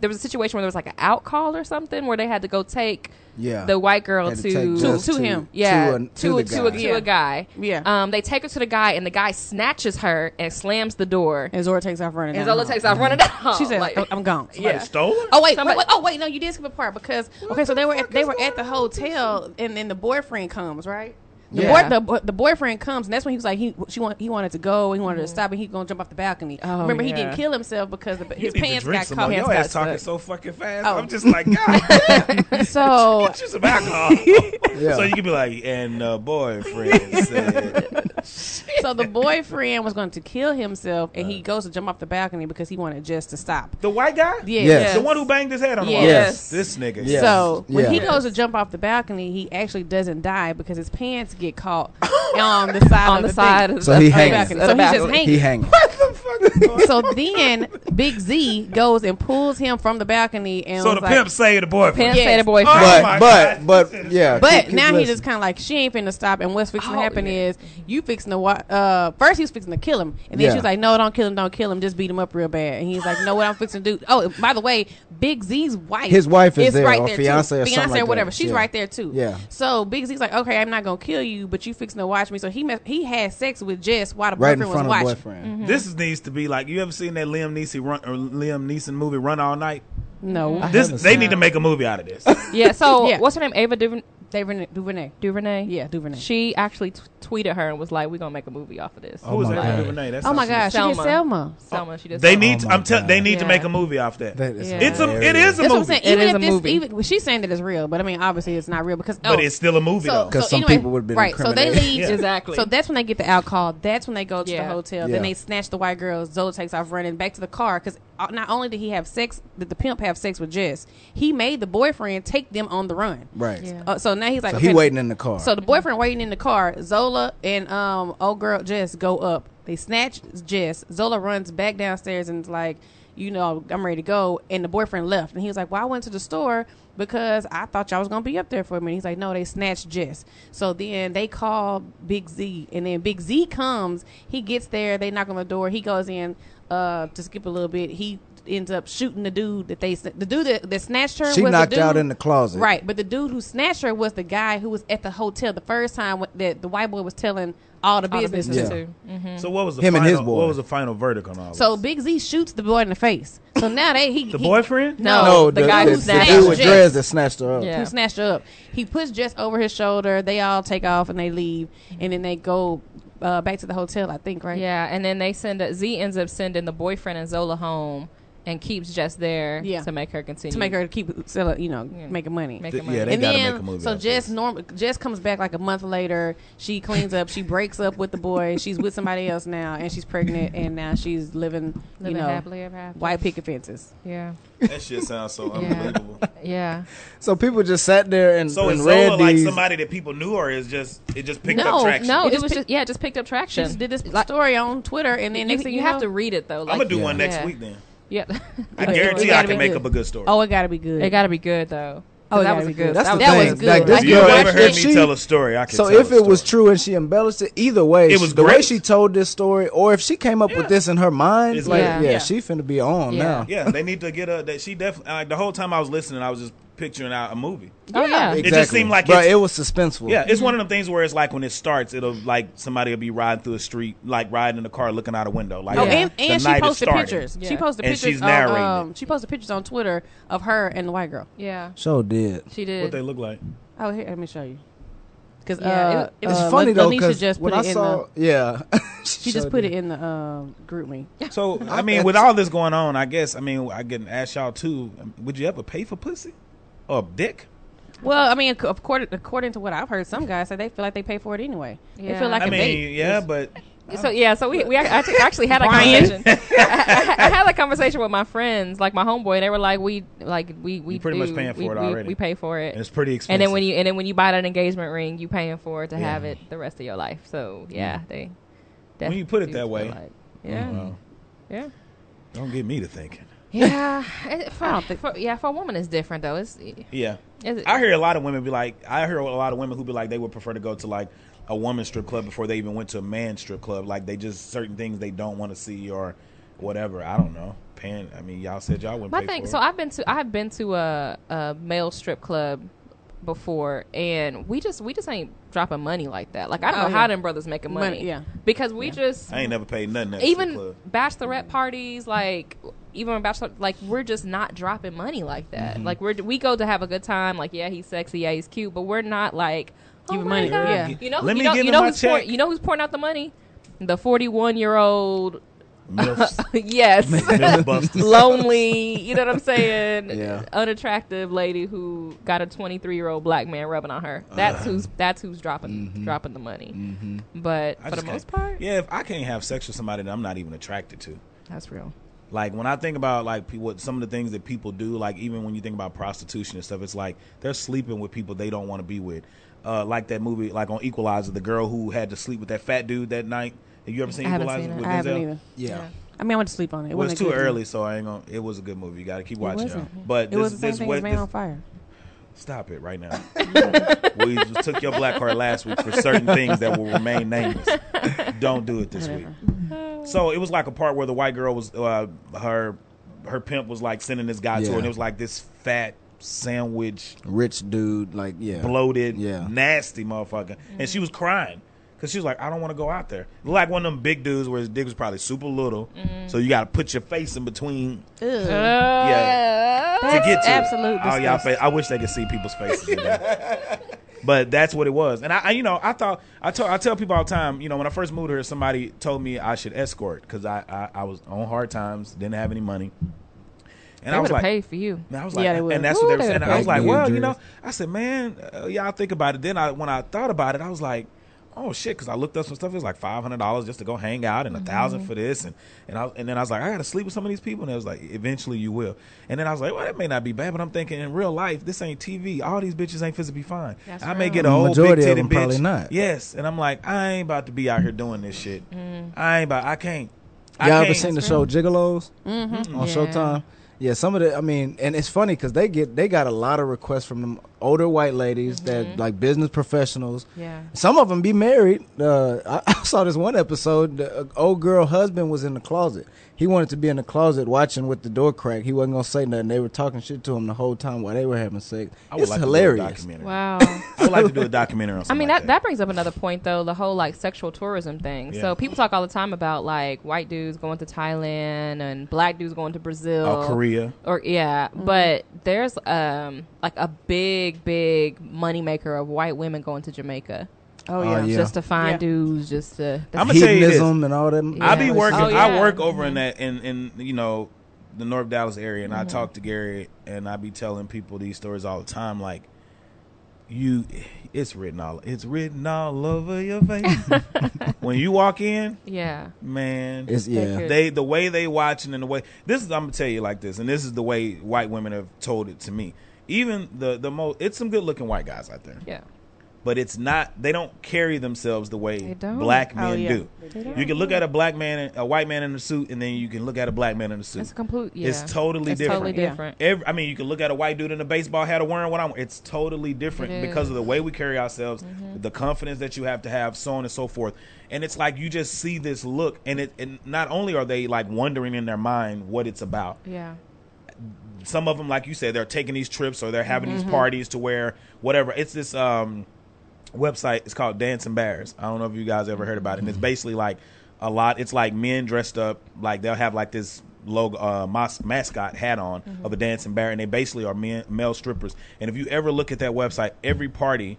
there was a situation where there was like an out call or something where they had to go take Yeah. the white girl Had to, To- to him. yeah to, a, to, to, a, to, a, guy. to Yeah. a guy Yeah. um they take her to the guy and the guy snatches her and slams the door And Zola takes off running. and down Zola the hall. takes off running down She said, like, "I'm- "I'm gone." yeah Stole her? Oh wait, Somebody- wait, wait, oh wait, no, you did skip a part because okay, so they were at, they were at the hotel and then the boyfriend comes right. The, Yeah. boy, the, the boyfriend comes and that's when he was like he she want, he wanted to go he wanted to stop and he gonna jump off the balcony. Oh, Remember he didn't kill himself because the, his pants got caught. more. Your Pants ass talking stuck. so fucking fast. Oh. I'm just like, God, So get you some alcohol. Yeah. So you can be like, and uh, boyfriend said, so the boyfriend was going to kill himself and he goes to jump off the balcony because he wanted Jess to stop. the white guy? Yeah. Yes. The one who banged his head on the wall? Yes. This nigga. Yes. So when he goes to jump off the balcony, he actually doesn't die because his pants get caught on the side on of the, the, side thing. of So the he of the hanging. So the he's just balcony. He hanging. hanging. So then Big Z goes and pulls him from the balcony and So the like, pimp saved the boyfriend. Pimp Yes. say the boyfriend. Oh my but but but yeah. But keep- keep now he just kind of like she ain't finna stop. And what's fixing to Oh, happen yeah. is you fixing to wa- uh first he was fixing to kill him, and then Yeah. she was like, no, don't kill him, don't kill him, just beat him up real bad. And he's like, no, what I'm fixing to do? Oh, by the way, Big Z's wife, His wife is there, right or there fiance too. or fiance like or whatever. that. She's Yeah. right there too. Yeah. So Big Z's like, okay, I'm not gonna kill you, but you fixing to watch me. So he mess- he had sex with Jess while the right in boyfriend front was of watching. boyfriend. Mm-hmm. This needs to be like you ever seen that Liam Neeson run or Liam Neeson movie Run All Night? No, This they need to make a movie out of this. Yeah. So Yeah. what's her name? Ava Duvernay. Duvernay. Duvernay. Duvernay. Yeah, Duvernay. She actually t- tweeted her and was like, "We're gonna make a movie off of this." Who was oh my that? God. Duvernay? That Oh my sounds- gosh, she did Selma. Selma. Selma. She did. They Selma. need. Oh my I'm telling. They God. need to Yeah. make a movie off that. That is Yeah. It's a. It hilarious. is a That's what I'm movie. saying. It Even is if a this, movie. even well, she's saying that it's real, but I mean, obviously it's not real because. But oh, it's still a movie though. 'Cause some people would've been right. So they incriminated. leave Yeah. Exactly. So that's when they get the out call. That's when they go to Yeah. the hotel. Yeah. Then they snatch the white girls. Zola takes off running back to the car because not only did he have sex, did the pimp have sex with Jess? He made the boyfriend take them on the run. Right. Yeah. Uh, so now he's like, So okay, he waiting in the car. So the boyfriend waiting in the car. Zola and um old girl Jess go up. They snatch Jess. Zola runs back downstairs and is like, you know, I'm ready to go. And the boyfriend left. And he was like, Well, I went to the store because I thought y'all was gonna be up there for a minute. He's like, No, they snatched Jess. So then they call Big Z, and then Big Z comes. He gets there. They knock on the door. He goes in. Uh, to skip a little bit, he ends up shooting the dude that they the dude that, that snatched her. She was knocked the dude, out in the closet. Right, but the dude who snatched her was the guy who was at the hotel the first time that the white boy was telling all the All the business. business Yeah. too. Mhm. So what was the Him and final, his boy. What was the final verdict on all this? So this? Big Z shoots the boy in the face. So now they he the he- boyfriend? No, no, the, guy who snatched the dude with Jess. dreads that snatched her up. Yeah. who snatched her up. He puts Jess over his shoulder. They all take off and they leave, and then they go uh, back to the hotel. I think right. Yeah, and then they send a, Z ends up sending the boyfriend and Zola home, and keeps Jess there Yeah. to make her continue to make her keep selling, you know, Yeah. making money. making Th- money. yeah, they and gotta then, make a movie so Jess this. norm Jess comes back like a month later. She cleans up. She breaks up with the boy. She's with somebody else now, and she's pregnant. And now she's living, Living you know, happily ever after. white picket fences. Yeah, That shit sounds so unbelievable. yeah. So people just sat there and, So and is read Zola like these. somebody that people knew, or is just it just picked no, up traction? no, It it, just was pick- just yeah, it just picked up traction. She traction. just did this Like, story on Twitter, and then you, next thing you you, have know, to read it though. Like, I'm gonna do Yeah. one next Yeah. week then. Yeah, I It- it guarantee I can make good. up a good story. Oh, it got to be good. it got to be good though. Oh, it that was a good. good. That's that the was, that thing. was good. Like, this you girl, ever if heard me she- tell a story, I can So tell if a it was true and she embellished it, either way, It was the way she told this story, or if she came up with this in her mind, It's like good. yeah, Yeah. she finna be on Yeah. now. yeah, they need to get a. That she definitely like the whole time I was listening, I was just picturing out a movie. Oh yeah, It just seemed like Bro, it was suspenseful. Yeah, it's one of the things where it's like when it starts, it'll like somebody will be riding through a street, like riding in a car, looking out a window. Like Oh, Yeah. and, the and she posted starting. pictures. She Yeah. posted And pictures. she's of, narrating um, she posted pictures on Twitter of her and the white girl. yeah. So did. She did. What they look like? Oh, here, let me show you. Because Yeah, uh, it- it It's uh, funny though because just when put I it in saw, the. yeah, She just put did. it in the um, GroupMe. So I mean, with all this going on, I guess I mean I can ask y'all too. Would you ever pay for pussy or dick? Well, I mean, ac- according according to what I've heard, some guys say they feel like they pay for it anyway. They Yeah. feel like I a mean, date. yeah, but So yeah, so we we actually actually had a Brian. conversation. I, I had a conversation with my friends, like my homeboy. They were like, we like we we You pretty much paying for we, it we- already. We pay for it. it's pretty expensive. and then when you and then when you buy that engagement ring, you paying for it to Yeah. have it the rest of your life. So yeah, they. When you put it that way. like- oh, yeah, Well, yeah, don't get me to thinking. Yeah. For, I don't think- for- yeah, for a woman, it's different though. It's, Yeah, it's I hear a lot of women be like, I hear a lot of women who be like, they would prefer to go to like a woman's strip club before they even went to a man's strip club. Like they just certain things they don't want to see or whatever. I don't know. Paying. I mean, y'all said y'all wouldn't My pay thing. for So it. I've been to I've been to a, a male strip club before, and we just we just ain't dropping money like that. Like I don't Oh, know how them brothers making money. Money, yeah. because we just I ain't never paid nothing. At a strip even club. bachelorette parties like even about like we're just not dropping money like that. Mm-hmm. Like we're we go to have a good time. Like yeah, he's sexy. Yeah, he's cute. But we're not like oh Giving my money, God. yeah. You know, Let you me know, give you know my who's pouring, check. you know who's pouring out the money. The forty-one year old, yes, lonely, you know what I'm saying? Yeah. Unattractive lady who got a 23 year old black man rubbing on her. That's Uh-huh. who's that's who's dropping Mm-hmm. dropping the money. But I for the most part, yeah. If I can't have sex with somebody that I'm not even attracted to, that's real. Like when I think about like pe- what some of the things that people do, like even when you think about prostitution and stuff, it's like they're sleeping with people they don't want to be with. Uh, like that movie, like on Equalizer, the girl who had to sleep with that fat dude that night. Have you ever seen I Equalizer seen it. with I haven't Denzel? either. yeah. I mean, I went to sleep on it. It Well, it's wasn't too good to me. early, so I ain't gonna. It was a good movie. You got to keep watching It watching. wasn't. But It this, was the same this, thing what, as Man this- on Fire. Stop it right now. we just took your black card last week for certain things that will remain nameless. Don't do it this week. So it was like a part where the white girl was uh, her her pimp was like sending this guy to her, and it was like this fat sandwich, Rich dude, like yeah, bloated, Yeah. nasty motherfucker, and she was crying. Cause she was like, I don't want to go out there. Like one of them big dudes where his dick was probably super little, so you got to put your face in between Ugh. Yeah. to get to absolute it. Oh, y'all disgusting. fa- I wish they could see people's faces. in there. but that's what it was. And I, I, you know, I thought I told I tell people all the time. You know, when I first moved here, somebody told me I should escort because I, I I was on hard times, didn't have any money, and they I was like. paid for you. And I was like, Yeah, they would. and that's Ooh, what they were saying. I was like, you, well, you know, I said, man, uh, yeah, I'll think about it. Then I, when I thought about it, I was like, oh shit, because I looked up some stuff. It was like five hundred dollars just to go hang out, and a 1000 Mm-hmm. for this, and and I, and then I was like, I got to sleep with some of these people, and it was like, eventually you will. And then I was like, well, that may not be bad, but I'm thinking in real life, this ain't TV. All these bitches ain't physically fine. That's I may get a whole Majority big of titty them bitch. probably not. Yes, and I'm like, I ain't about to be out here doing this shit. Mm. I ain't about. I can't. Y'all ever can't. seen the show Gigolos Mm-hmm. on Yeah. Showtime? Yeah, some of the. I mean, and it's funny because they get they got a lot of requests from them older white ladies that like business professionals. Yeah. Some of them be married. Uh, I, I saw this one episode. The uh, old girl husband was in the closet. He wanted to be in the closet watching with the door cracked. He wasn't gonna say nothing. They were talking shit to him the whole time while they were having sex. I would It's like To hilarious. do a documentary. Wow. I would like to do a documentary on I mean like that, that brings up another point though, the whole like sexual tourism thing. Yeah. So people talk all the time about like white dudes going to Thailand and black dudes going to Brazil. Oh, Korea. Or yeah, but there's um like a big big moneymaker of white women going to Jamaica. Oh yeah. yeah. Just to find Yeah. dudes just to I'ma tell you this. Hedonism and all that. Yeah. I be working. Oh, I work over in that, in in you know, the North Dallas area, and I Mhm. talk to Gary, and I be telling people these stories all the time. Like, you, it's written all, it's written all over your face. when you walk in, Yeah. man, It's- yeah. they the way they watching and the way this is I'm gonna tell you like this, and this is the way white women have told it to me. Even the the most, it's some good looking white guys out there Yeah. but it's not they don't carry themselves the way black Oh, men yeah. do. You can look at a black man, a white man in a suit, and then you can look at a black man in a suit. It's complete. Yeah. It's totally It's different. Totally Yeah. different. Every, I mean, you can look at a white dude in a baseball hat or wearing what I'm. It's totally different It because of the way we carry ourselves, Mm-hmm. the confidence that you have to have, so on and so forth. And it's like you just see this look, and it. And not only are they like wondering in their mind what it's about, Yeah. Some of them, like you said, they're taking these trips or they're having Mm-hmm. these parties to where whatever. It's this um, website. It's called Dancing Bears. I don't know if you guys ever heard about it. And it's basically like a lot. It's like men dressed up. Like they'll have like this logo uh, mas- mascot hat on of a dancing bear, and they basically are men, male strippers. And if you ever look at that website, every party,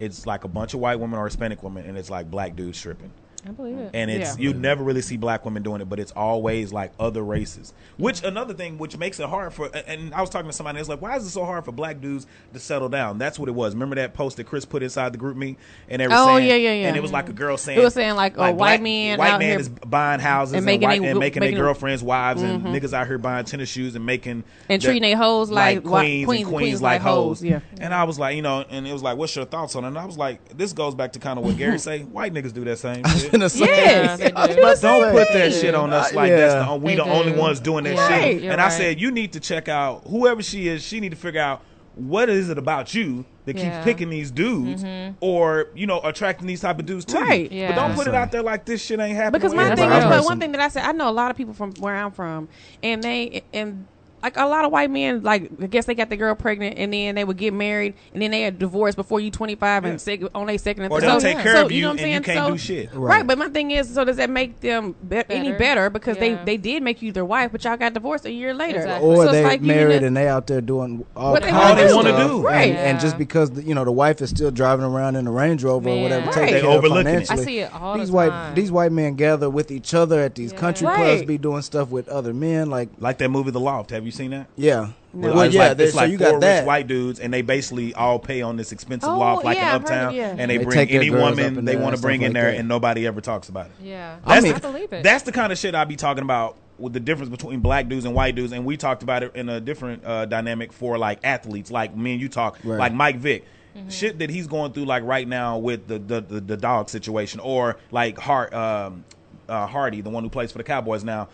it's like a bunch of white women or Hispanic women, and it's like black dudes stripping I believe it. and it's Yeah. you never really see black women doing it, but it's always like other races. Which another thing, which makes it hard for. And I was talking to somebody, it's like, why is it so hard for black dudes to settle down? That's what it was. Remember that post that Chris put inside the GroupMe, and they were Oh, saying, yeah, yeah, yeah. and it was like a girl saying, It was saying, like, oh, white black- men white out man here is buying houses and, and making white, they- and making, making their them- girlfriends wives, and mm-hmm. niggas out here buying tennis shoes and making And the- treating they hoes like whi- queens, queens- and queens, queens like like hoes, hoes. yeah. And I was like, you know, and it was like, what's your thoughts on it? And I was like, this goes back to kind of what Gary say. White niggas do that same shit. Gonna say- Yes. Yeah, they I was do. gonna Don't say. put that shit on us like yeah. that's the we They the only ones doing that Yeah, shit. you're And I said you need to check out whoever she is. She need to figure out what is it about you that Yeah. keeps picking these dudes mm-hmm. or you know attracting these type of dudes to Right. you. Yeah. But don't put it out there like this shit ain't happening. Because my thing what is, I've but one thing that I said, I know a lot of people from where I'm from, and they and like a lot of white men, like I guess they got the girl pregnant, and then they would get married, and then they had divorced before you 25 Yeah. and sec- on their second and or third. they'll So- take care so, of you, you know what I'm and you saying? can't So- do shit. Right. Right. but my thing is, so does that make them be- any Better. better? Because Yeah. they they did make you their wife, but y'all got divorced a year later. Exactly. or So they like you married and they out there doing all What they kinds wanna of do. wanna do. Right. And, and just because the, you know the wife is still driving around in a Range Rover or whatever, Right. taking They care of overlooking it. I see it all these the white time. these white men gather with each other at these Yeah. country clubs, be doing stuff with other men. Like Like that movie The Loft. Have you seen that? yeah, No. well yeah. like, they- it's so like you four got that. rich white dudes, and they basically all pay on this expensive Oh, loft, like yeah, in I've heard of- Uptown, yeah. and they, They bring take their any girls up woman in they there want to bring stuff in like there, that. and nobody ever talks about it. Yeah. I That's mean- I believe it. That's the kind of shit I'd be talking about with the difference between black dudes and white dudes, and we talked about it in a different uh, dynamic for like athletes, like me and you talk, Right. like Mike Vick. Shit that he's going through like right now with the the, the, the dog situation, or like Hart um, uh, Hardy, the one who plays for the Cowboys now.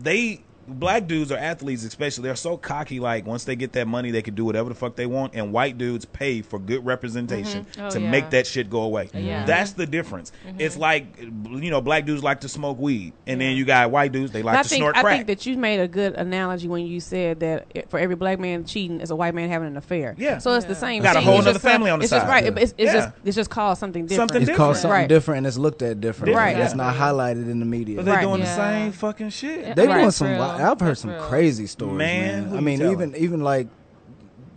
They black dudes or athletes especially they're so cocky like once they get that money they can do whatever the fuck they want and white dudes pay for good representation mm-hmm. Oh, to yeah. make that shit go away Yeah. that's the difference mm-hmm. it's like you know black dudes like to smoke weed and then you got white dudes they like I to think snort crack I think that you made a good analogy when you said that for every black man cheating is a white man having an affair. Yeah. So it's the Yeah. same. Got a whole It's nother just family on the it's Just right. Yeah. It's, it's Yeah. just it's just called something different. Something It's different. called something Right. different and it's looked at different. Right. It's not highlighted in the media. but they're Right. doing the same fucking shit They Right. doing That's some. Real. wi- I've heard That's some real. crazy stories, Man, man. I you mean, telling? even even like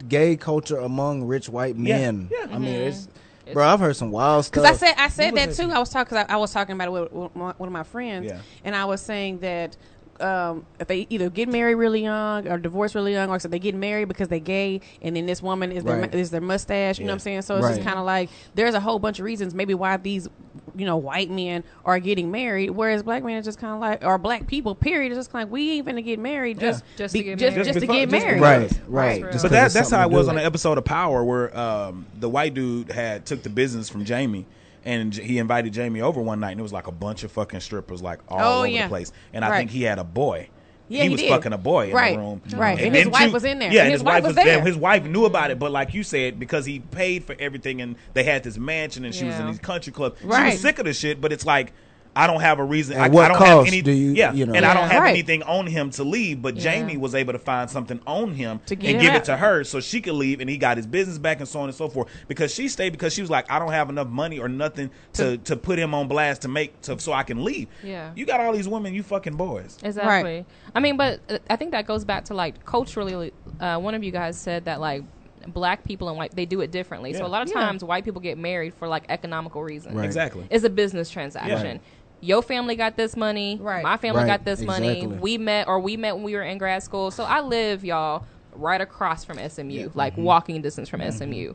gay culture among rich white Yeah, men. yeah. I mean, Mhm. it's, bro. I've heard some wild stuff. Because I said I said that too. I was talking. Cause I, I was talking about it with, with my, one of my friends, Yeah. and I was saying that um, if they either get married really young or divorce really young, or so they get married because they're gay, and then this woman is their is their mustache. You know what I'm saying? So it's just kind of like there's a whole bunch of reasons maybe why these you know white men are getting married, whereas black men are just kind of like or black people period is just kind of like we ain't gonna get married just Just be- to get just, married. just to get because- married. right, That's right. real. Just But 'cause that, that's how it was on the episode of Power, where um, the white dude had took the business from Jamie, and he invited Jamie over one night, and it was like a bunch of fucking strippers, like all Oh, over yeah. the place. And I Right. think he had a boy. Yeah, he he was did. fucking a boy in Right, the room, right. And his then wife was in there. Yeah, And his wife was there. His wife knew about it, but like you said, because he paid for everything, and they had this mansion, and she was in Yeah. these country clubs. She was sick of the shit, but it's like. I don't have a reason. At I, what I don't cost have any. do you- yeah, you know? and I don't have Right. anything on him to leave. But Yeah. Jamie was able to find something on him To and him give out. it to her so she could leave and he got his business back and so on and so forth because she stayed because she was like i don't have enough money or nothing to to put him on blast to make to so i can leave Yeah. you got all these women you fucking boys Exactly. I mean, but uh, I think that goes back to like culturally. Uh, one of you guys said that like black people and white they do it differently. So a lot of Yeah. times white people get married for like economical reasons. Right. exactly It's a business transaction. Your family got this money, Right. my family Right, got this money. We met or we met when we were in grad school. So I live, y'all, right across from SMU, like Mm-hmm. walking distance from SMU.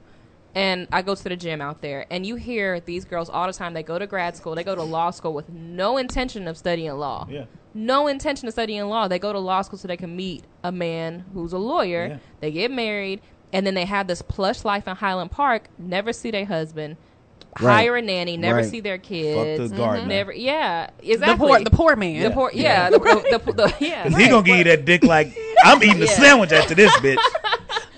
And I go to the gym out there, and you hear these girls all the time. They go to grad school, they go to law school with no intention of studying law. Yeah. No intention of studying law. They go to law school so they can meet a man who's a lawyer. Yeah. They get married, and then they have this plush life in Highland Park. Never see their husband. Right. Hire a nanny. Never Right. see their Fuck kids. the gardener. Never. Yeah. The Exactly. poor, the poor man. The poor. Yeah. The, the, the, the, yeah. Cause he gonna give you that dick like I'm eating a sandwich after this bitch.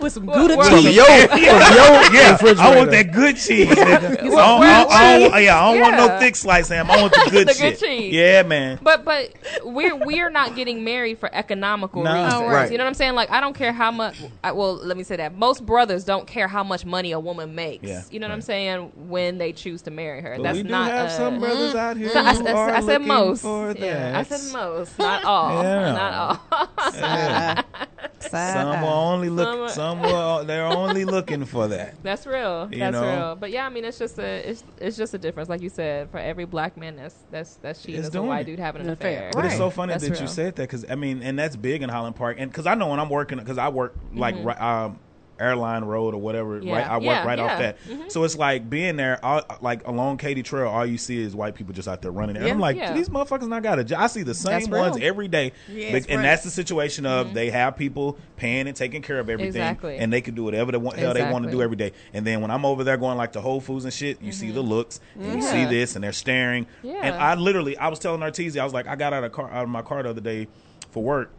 With some Well, Gouda well, From cheese. your, yeah, from your yeah. I want that good cheese. Nigga. I don't, I don't- I don't- yeah, I don't want no thick slice ham. I want the good The good cheese. Yeah, man. But but we're we're not getting married for economical No. reasons. Right. You know what I'm saying? Like I don't care how much. I, well, let me say that most brothers don't care how much money a woman makes. Yeah. You know what I'm saying? When they choose to marry her, But that's we do not. have uh, some brothers out here. So I, I- are I said looking most. For Yeah, I said most, not all. Yeah. Not all. Yeah. Some will only look. are- Some will. They're only looking for that. That's real. You That's know? real. But yeah, I mean, it's just a it's it's just a difference, like you said. For every black man that's that's that's cheating, It's is a doing white it. dude having an An affair. affair. But it's so funny That's that you real. said that because I mean, and that's big in Highland Park, and because I know when I'm working, because I work like Mm-hmm. ri- um, airline road or whatever, Yeah. right? I work Yeah, right off yeah. Mm-hmm. that, so it's like being there, all, like along Katy Trail, all you see is white people just out there running. And I'm like, these motherfuckers not got a job. I see the same That's ones real. every day, and right. that's the situation of they have people paying and taking care of everything, Exactly. and they can do whatever they want, hell they want to do every day. And then when I'm over there going like to Whole Foods and shit, you see the looks, and you see Mm-hmm. This, and they're staring. And I literally, I was telling Arteezy, I was like, I got out of car out of my car the other day for work.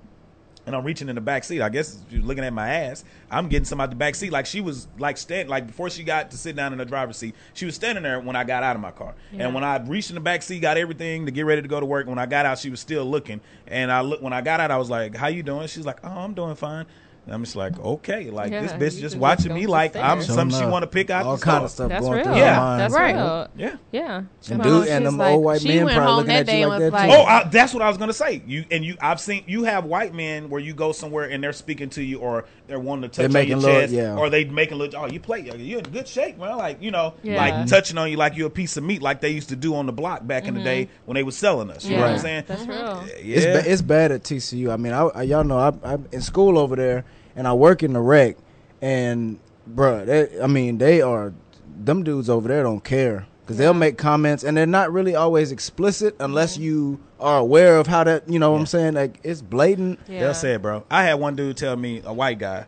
And I'm reaching in the back seat. I guess if you're looking at my ass. I'm getting some out the back seat. Like she was like stand like before she got to sit down in the driver's seat. She was standing there when I got out of my car. Yeah. And when I reached in the back seat, got everything to get ready to go to work. When I got out, she was still looking. And I look when I got out, I was like, "How you doing?" She's like, "Oh, I'm doing fine." And I'm just like, "Okay." Like Yeah, this bitch just watching just me like I'm there. something she want to pick out all kind of stuff That's going real. through Yeah. her mind. That's Right. real. Yeah. Yeah. And So dude, and them like- old white men probably looking at you like that like- too. Oh, I, that's what I was gonna say. You and you, I've seen you have white men where you go somewhere and they're speaking to you, or they're wanting to touch They're on making your love- chest, yeah. or they making look. Oh, you play, oh, you're in good shape, man. Like you know, Yeah. like touching on you like you're a piece of meat, like they used to do on the block back in the day mm-hmm. when they was selling us. You know what I'm saying? That's real. Yeah, It's, ba- it's bad at TCU. I mean, I, I y'all know I, I'm in school over there, and I work in the rec, and bruh, they, I mean, they are them dudes over there don't care because they'll make comments, and they're not really always explicit unless mm-hmm. you are aware of how that. You know what I'm saying? Like it's blatant. Yeah. They'll say it, bro. I had one dude tell me, a white guy,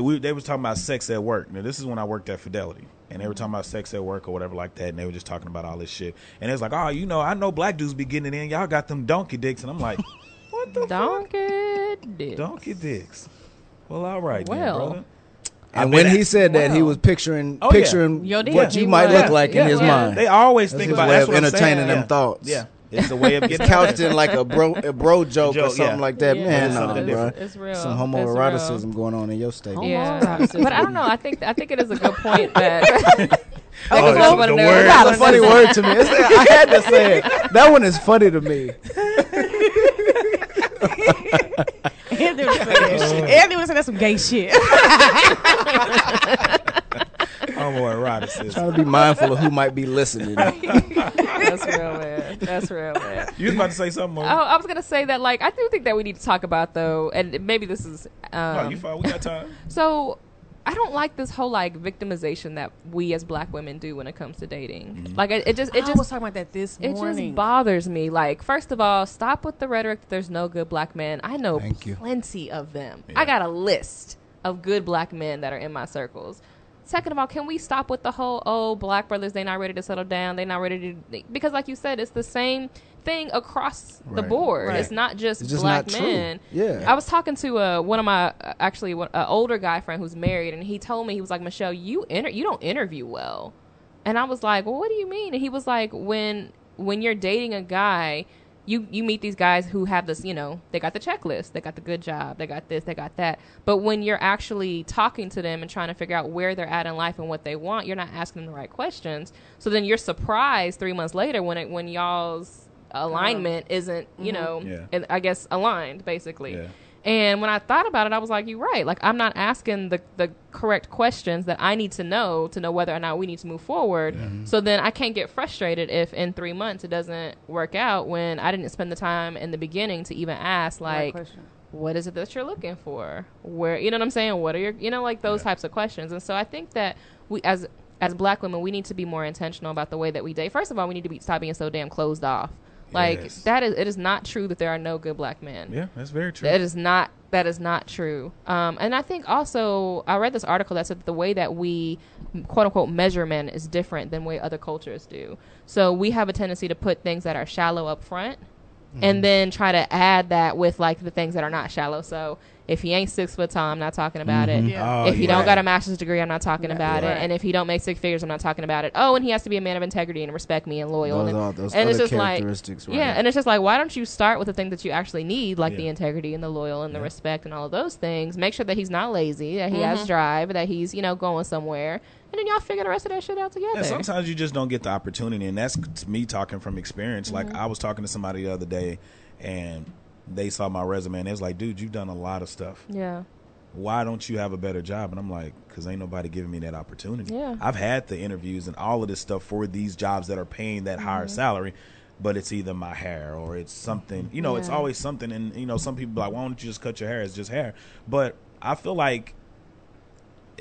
we, they was talking about sex at work. Now, this is when I worked at Fidelity. And they were talking about sex at work or whatever like that. And they were just talking about all this shit. And it was like, oh, you know, I know black dudes be getting it in. Y'all got them donkey dicks. And I'm like, what the Donkey dick. Donkey dicks. Well, all right, then, Well. brother. And when bet- he said that, he was picturing Oh, picturing Yo, did. what you He might was. look like Yeah, in his yeah. mind. They always That's think his about way that's of what I'm entertaining them yeah. thoughts. Yeah, it's the way of getting It's couched in like a bro a bro joke, Joke, or something yeah. like that. Yeah, Man, it's no, something bro. It's real. Some It's homoeroticism real. going on in your state. Yeah, but I don't know. I think I think it is a good point that. Oh, that's wanna the word. That's a funny word to me. It's, I had to say it. That one is funny to me. Anthony was saying, Anthony was saying that's some gay shit. Homoeroticism. Trying to be mindful of who might be listening. That's real, man. That's real, man. You was about to say something more? Oh, I was gonna say that, like, I do think that we need to talk about though, and maybe this is. Um, no, you fine. We got time. So I don't like this whole like victimization that we as black women do when it comes to dating. Mm-hmm. Like it, it just it I just was talking about that this it morning. just bothers me. Like first of all, stop with the rhetoric that there's no good black men. I know Thank you. plenty of them. I got a list of good black men that are in my circles. Second of all, can we stop with the whole oh black brothers they not ready to settle down, they not ready to because like you said, it's the same thing across the board. Right. It's not just It's just black not true. men. Yeah. I was talking to uh, one of my uh, actually an uh, older guy friend who's married, and he told me he was like, Michelle, you inter- you don't interview well, and I was like, well, what do you mean? And he was like, when when you're dating a guy. You, you meet these guys who have this, you know, they got the checklist, they got the good job, they got this, they got that. But when you're actually talking to them and trying to figure out where they're at in life and what they want, you're not asking them the right questions. So then you're surprised three months later when it when y'all's alignment isn't, you mm-hmm. know, Yeah. and I guess aligned basically. Yeah. And when I thought about it, I was like, "You're right. Like I'm not asking the the correct questions that I need to know to know whether or not we need to move forward. So then I can't get frustrated if in three months it doesn't work out when I didn't spend the time in the beginning to even ask like." what is it that you're looking for where you know what i'm saying what are your you know like those types of questions and so i think that we as as black women we need to be more intentional about the way that we date first of all we need to be stop being so damn closed off like Yes. that is it is not true that there are no good black men Yeah, that's very true. that is not that is not true. Um, and I think also I read this article that said that the way that we quote unquote measure men is different than way other cultures do. So we have a tendency to put things that are shallow up front and then try to add that with like the things that are not shallow. So if he ain't six foot tall, I'm not talking about it. Yeah. Oh, if he yeah. don't got a master's degree, I'm not talking Right. about Right. it. And if he don't make six figures, I'm not talking about it. Oh, and he has to be a man of integrity and respect me and loyal. Those and are- those and it's just like, characteristics, right. yeah, and it's just like, why don't you start with the thing that you actually need, like the integrity and the loyal and the respect and all of those things. Make sure that he's not lazy, that he Mm-hmm. has drive, that he's you know going somewhere, and then y'all figure the rest of that shit out together. Yeah, sometimes you just don't get the opportunity, and that's me talking from experience. Like I was talking to somebody the other day, and they saw my resume, and they was like, "Dude, you've done a lot of stuff. yeah, Why don't you have a better job?" And I'm like, "Cause ain't nobody giving me that opportunity. Yeah. I've had the interviews and all of this stuff for these jobs that are paying that higher Mm-hmm. salary." But it's either my hair or it's something, you know. It's always something, and you know, some people be like, "Why don't you just cut your hair? It's just hair." But I feel like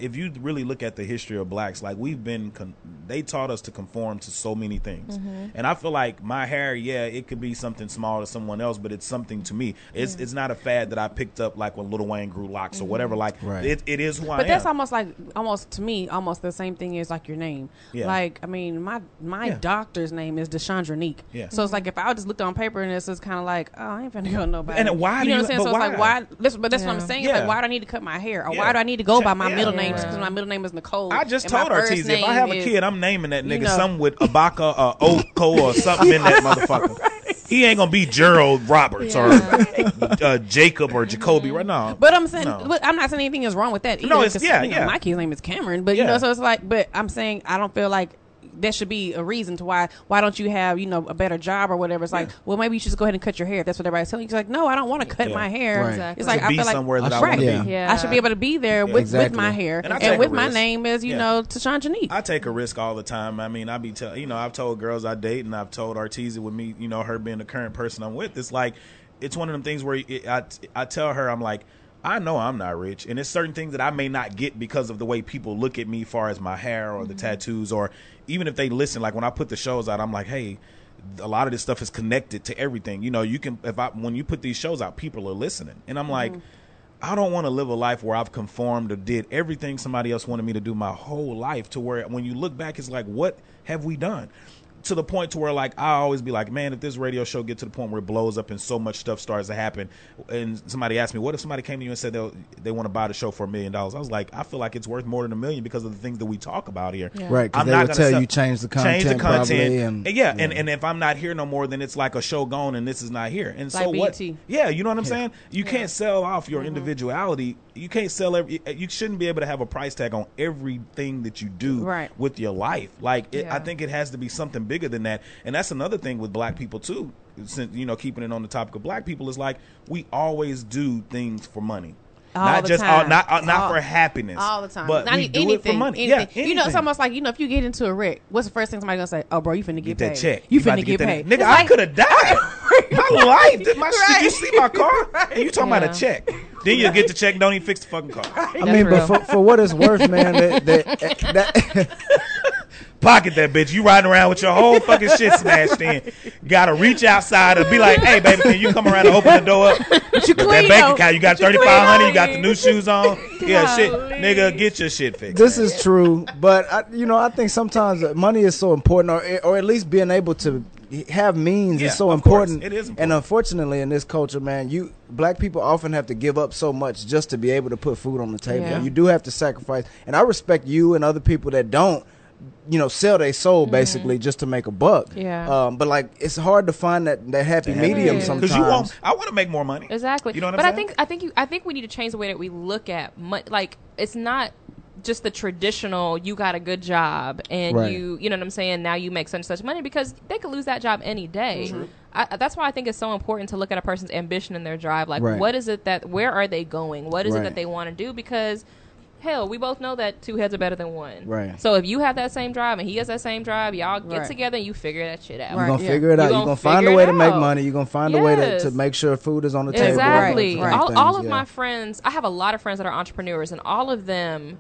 if you really look at the history of blacks, like we've been, con- they taught us to conform to so many things, Mm-hmm. and I feel like my hair, yeah, it could be something small to someone else, but it's something to me. It's it's not a fad that I picked up like when Little Wayne grew locks or whatever. Like Right. it, it is who I am. But that's almost like almost to me almost the same thing as like your name. Yeah. Like I mean my my Yeah. doctor's name is Deshandra Neek. Yeah. So it's like if I just looked on paper and this is kind of like oh I ain't finna go nobody. And why you know you- what I'm saying? but So it's like why? why? This, but that's what I'm saying. It's Yeah. like why do I need to cut my hair or Yeah. why do I need to go by my Yeah. middle name Yeah. just because my middle name is Nicole? I just told first Ortiz if I have a kid, I'm naming that you nigga know. something with Abaka or Oko or something in that motherfucker. He ain't gonna be Gerald Roberts or uh, Jacob or Jacoby right now. But I'm saying, No. but I'm not saying anything is wrong with that. Either, No, it's- 'cause, yeah, you know, yeah. My kid's name is Cameron, but you know, so it's like, but I'm saying I don't feel like that should be a reason to why why don't you have you know a better job or whatever. It's like, well, maybe you should just go ahead and cut your hair. If that's what everybody's telling you. It's like, no, I don't want to cut Yeah. my hair. Right. Exactly. It's like To I be feel like somewhere that I I want to should- be. yeah. Yeah. I should be able to be there with, with Exactly. my hair And and, I take a with my name as you Yeah. know Tashawn Janique. I take a risk all the time. I mean, I be tell you know, I've told girls I date, and I've told Artesia with me, you know, her being the current person I'm with. It's like, it's one of them things where it, I I tell her I'm like, I know I'm not rich, and it's certain things that I may not get because of the way people look at me, far as my hair or the mm-hmm. tattoos, or even if they listen. Like when I put the shows out, I'm like, hey. A lot of this stuff is connected to everything. You know, you can if I when you put these shows out, people are listening, and I'm like, mm-hmm. I don't want to live a life where I've conformed or did everything somebody else wanted me to do my whole life to where when you look back, it's like, what have we done? To the point to where like I always be like, man, if this radio show get to the point where it blows up and so much stuff starts to happen, and somebody asked me, what if somebody came to you and said they they want to buy the show for a million dollars? I was like, I feel like it's worth more than a million because of the things that we talk about here. Right, 'cause I'm they not would gonna tell sell- you change the content, change the content probably, content, and- yeah, and yeah. and if I'm not here no more, then it's like a show gone and this is not here. And Like so what? Yeah, you know what I'm saying? You can't sell off Mm-hmm. your individuality. You can't sell every. You shouldn't be able to have a price tag on everything that you do Right. with your life. Like it, I think it has to be something bigger than that. And that's another thing with black people too. Since you know, keeping it on the topic of black people is like we always do things for money. All not just time. all, not uh, not for happiness all the time. but Not we do anything, it for money. Anything. Yeah, You know, it's almost like you know, if you get into a wreck, what's the first thing somebody's gonna say? Oh, bro, you finna get, get that paid. check. You about finna get, that- paid. Nigga, It's I like- could have died. My life. Did, my, did you see my car? And you talking about a check. Then you get the check don't even fix the fucking car. I That's mean, real. but for, for what it's worth, man, that, that, that Pocket that bitch. You riding around with your whole fucking shit smashed in. Gotta reach outside and be like, hey, baby, can you come around and open the door up? But you that clean, bank though. account, you got But you thirty clean, five hundred. though. You got the new shoes on. Yeah, shit, Golly. nigga, get your shit fixed. this man. is true, but I, you know, I think sometimes uh, money is so important, or or at least being able to have means Yeah, is so of course. important. And unfortunately, in this culture, man, you black people often have to give up so much just to be able to put food on the table. Yeah. You do have to sacrifice, and I respect you and other people that don't. You know, sell their soul basically just to make a buck. Yeah. Um, but like, it's hard to find that that happy That medium sometimes. Because you want, I want to make more money. Exactly. You know what but I'm saying? But I think I think you I think we need to change the way that we look at money. Like it's not just the traditional you got a good job and Right. you you know what I'm saying now you make such and such money because they could lose that job any day. I, that's why I think it's so important to look at a person's ambition and their drive. Like, Right. what is it that where are they going? What is it that they want to do? Because hell, we both know that two heads are better than one. Right. So if you have that same drive and he has that same drive, y'all get Right. together and you figure that shit out. You're gonna yeah. figure it You out. You're gonna gonna find a way to make money. You're gonna find a way to, to make sure food is on the table. Exactly. Right. All, all of yeah. my friends, I have a lot of friends that are entrepreneurs, and all of them, n-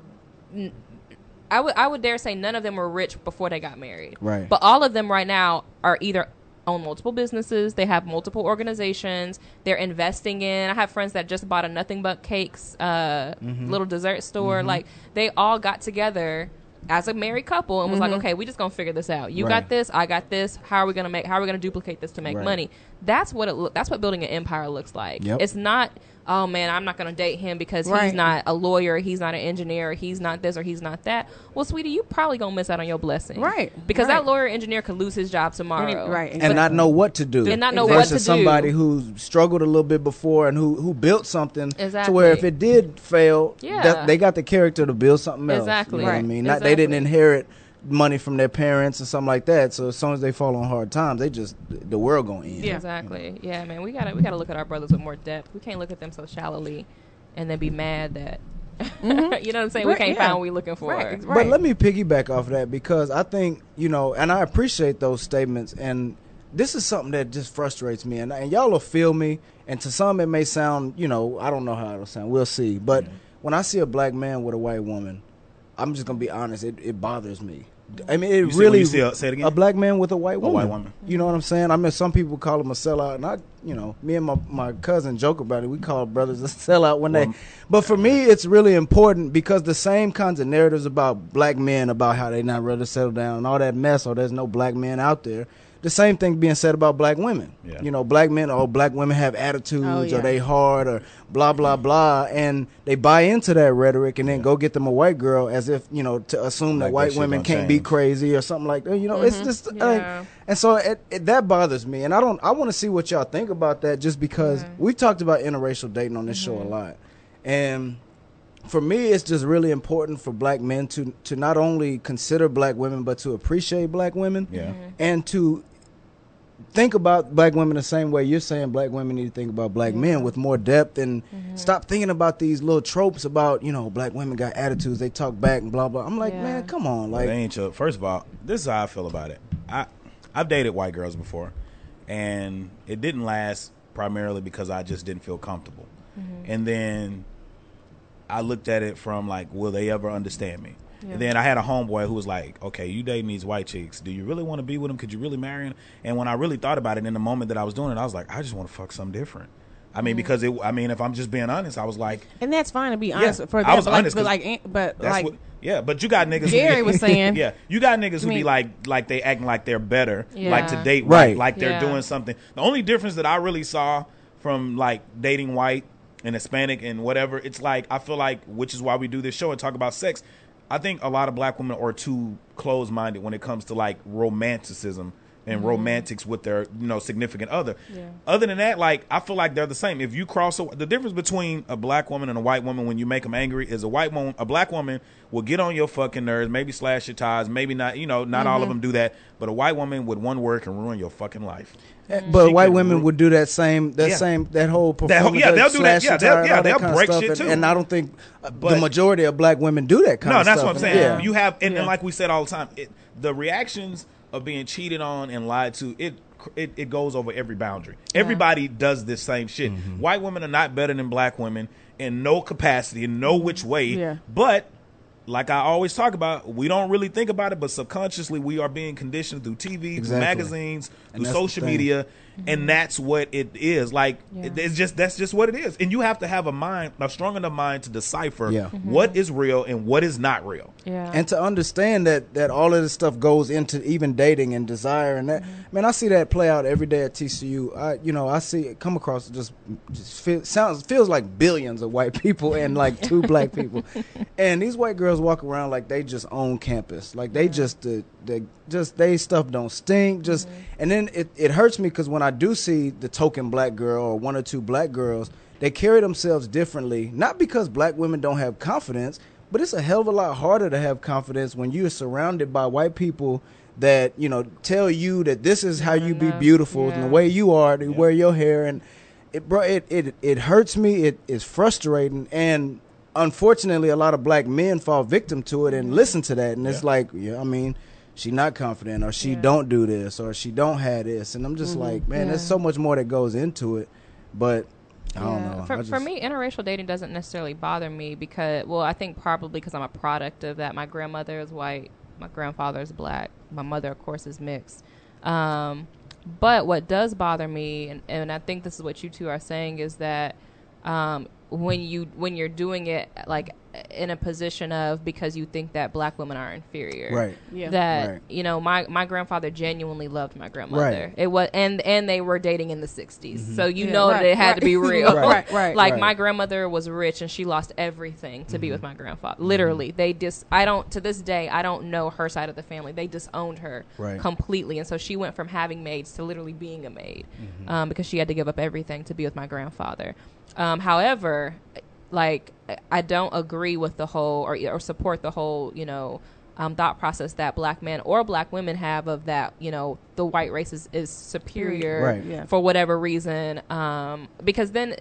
I would I would dare say none of them were rich before they got married. Right. But all of them right now are either own multiple businesses, they have multiple organizations, they're investing in. I have friends that just bought a Nothing But Cakes uh, Mm-hmm. little dessert store. Like they all got together. As a married couple, and was like, okay, we just gonna figure this out. You Mm-hmm. Right. got this, I got this. How are we gonna make? How are we gonna duplicate this to make Right. money? That's what it. Look, that's what building an empire looks like. Yep. It's not oh man i'm not going to date him because he's not a lawyer he's not an engineer he's not this or he's not that well sweetie you probably going to miss out on your blessing Right, because right. that lawyer engineer could lose his job tomorrow right, and not know what to do, And not know versus what to do. somebody who struggled a little bit before and who who built something to where if it did fail, Yeah. that, they got the character to build something else. Exactly. you know what I mean, not they didn't inherit money from their parents or something like that. So as soon as they fall on hard times, they just the world gonna end. Yeah. exactly mm-hmm. yeah man we gotta we gotta look at our brothers with more depth we can't look at them so shallowly and then be mad that mm-hmm. you know what i'm saying we can't yeah. find what we're looking for Right, ex- But let me piggyback off that because I think you know, and I appreciate those statements. And this is something that just frustrates me, and, and y'all will feel me. And to some, it may sound, you know, I don't know how it'll sound. We'll see. But mm-hmm. when I see a black man with a white woman, I'm just gonna be honest. It, it bothers me. Mm-hmm. I mean, it You really. see a- uh, say it again? A black man with a white woman. white woman. You know what I'm saying? I mean, some people call him a sellout, and I, you know, me and my, my cousin joke about it. We call brothers a sellout when they. But for me, it's really important because the same kinds of narratives about black men about how they not ready to settle down and all that mess, or there's no black men out there. The same thing being said about black women. Yeah. You know, black men or black women have attitudes, Oh, yeah. or they hard, or blah blah blah, and they buy into that rhetoric, and then go get them a white girl as if you know to assume Like that that white women don't can't be crazy or something like that. You know, it's mm-hmm. just uh, Yeah. and so it, it, that bothers me, and I don't. I want to see what y'all think about that, just because mm-hmm. we talked about interracial dating on this show a mm-hmm. lot, and for me, it's just really important for black men to to not only consider black women, but to appreciate black women, Yeah. and to think about black women the same way you're saying black women need to think about black men with more depth and mm-hmm. stop thinking about these little tropes about you know black women got attitudes they talk back and blah blah i'm like Yeah. man come on Like, like they ain't your, first of all, this is how I feel about it. I I've dated white girls before, and it didn't last primarily because I just didn't feel comfortable. Mm-hmm. And then I looked at it from like, will they ever understand me? And then I had a homeboy who was like, "Okay, you dating these white chicks? Do you really want to be with them? Could you really marry them?" And when I really thought about it, in the moment that I was doing it, I was like, "I just want to fuck something different." I mean, because it. I mean, if I'm just being honest, I was like, and that's fine to be honest Yeah, for I was but like, honest, but 'cause like, eh, but That's like, what, yeah, but you got niggas. who Jerry be- was saying- yeah, you got niggas who I be like, like they acting like they're better, Yeah. like to date Right. white, like they're Yeah. doing something. The only difference that I really saw from like dating white and Hispanic and whatever, it's like I feel like, which is why we do this show and talk about sex. I think a lot of black women are too closed minded when it comes to like romanticism and mm-hmm. romantics with their you know significant other. Yeah. Other than that, like I feel like they're the same. If you cross a, the difference between a black woman and a white woman when you make them angry is a white woman, a black woman will get on your fucking nerves, maybe slash your ties, maybe not. You know, not all of mm-hmm. them do that, but a white woman with one word can ruin your fucking life. Mm-hmm. But She white women ru- would do that same that Yeah. same that whole That performance. whole- yeah, they'll do that. Yeah, they'll- yeah, they'll break shit, And- too. And I don't think uh, the majority of black women do that kind No, of that's what I'm saying. Yeah. You have, and, Yeah. and like we said all the time, it, the reactions of being cheated on and lied to, it it, it goes over every boundary. Everybody does this same shit. Mm-hmm. White women are not better than black women in no capacity, in no which way. Yeah. But like I always talk about, we don't really think about it, but subconsciously we are being conditioned through TV, Exactly. magazines, through that's the social thing. media, and that's what it is. Like Yeah. it- it's just that's just what it is. And you have to have a mind, a strong enough mind to decipher Yeah. Mm-hmm. what is real and what is not real. Yeah. and to understand that that all of this stuff goes into even dating and desire and that mm-hmm. man i see that play out every day at tcu i you know i see it come across just just feel, sounds feels like billions of white people and like two black people and these white girls walk around like they just own campus like they just the they just they stuff don't stink just mm-hmm. and then it, it hurts me because when i do see the token black girl or one or two black girls they carry themselves differently not because black women don't have confidence but it's a hell of a lot harder to have confidence when you're surrounded by white people that you know tell you that this is how you be enough. beautiful and the way you are to wear your hair and it bro it, it it hurts me it is frustrating and unfortunately a lot of black men fall victim to it and listen to that and it's Yeah. like yeah i mean she not confident or she Yeah. don't do this or she don't have this and i'm just like man there's so much more that goes into it but i don't know For, I for me, interracial dating doesn't necessarily bother me because, well, I think probably because I'm a product of that. My grandmother is white, my grandfather is black, my mother, of course, is mixed. Um, but what does bother me, and, and I think this is what you two are saying, is that um, when you when you're doing it like in a position of because you think that black women are inferior, Right. Yeah. That Right. you know, my my grandfather genuinely loved my grandmother. Right. It was and and they were dating in the 60s, so you Yeah, know that it had to be real. Right, right, Like right. my grandmother was rich and she lost everything to Mm-hmm. be with my grandfather. Literally, they just I don't to this day I don't know her side of the family. They disowned her Right. completely, and so she went from having maids to literally being a maid Mm-hmm. um, because she had to give up everything to be with my grandfather. Um, however, like I don't agree with the whole or, or support the whole you know um, thought process that black men or black women have of that you know the white race is, is superior Right. Yeah. for whatever reason um, because then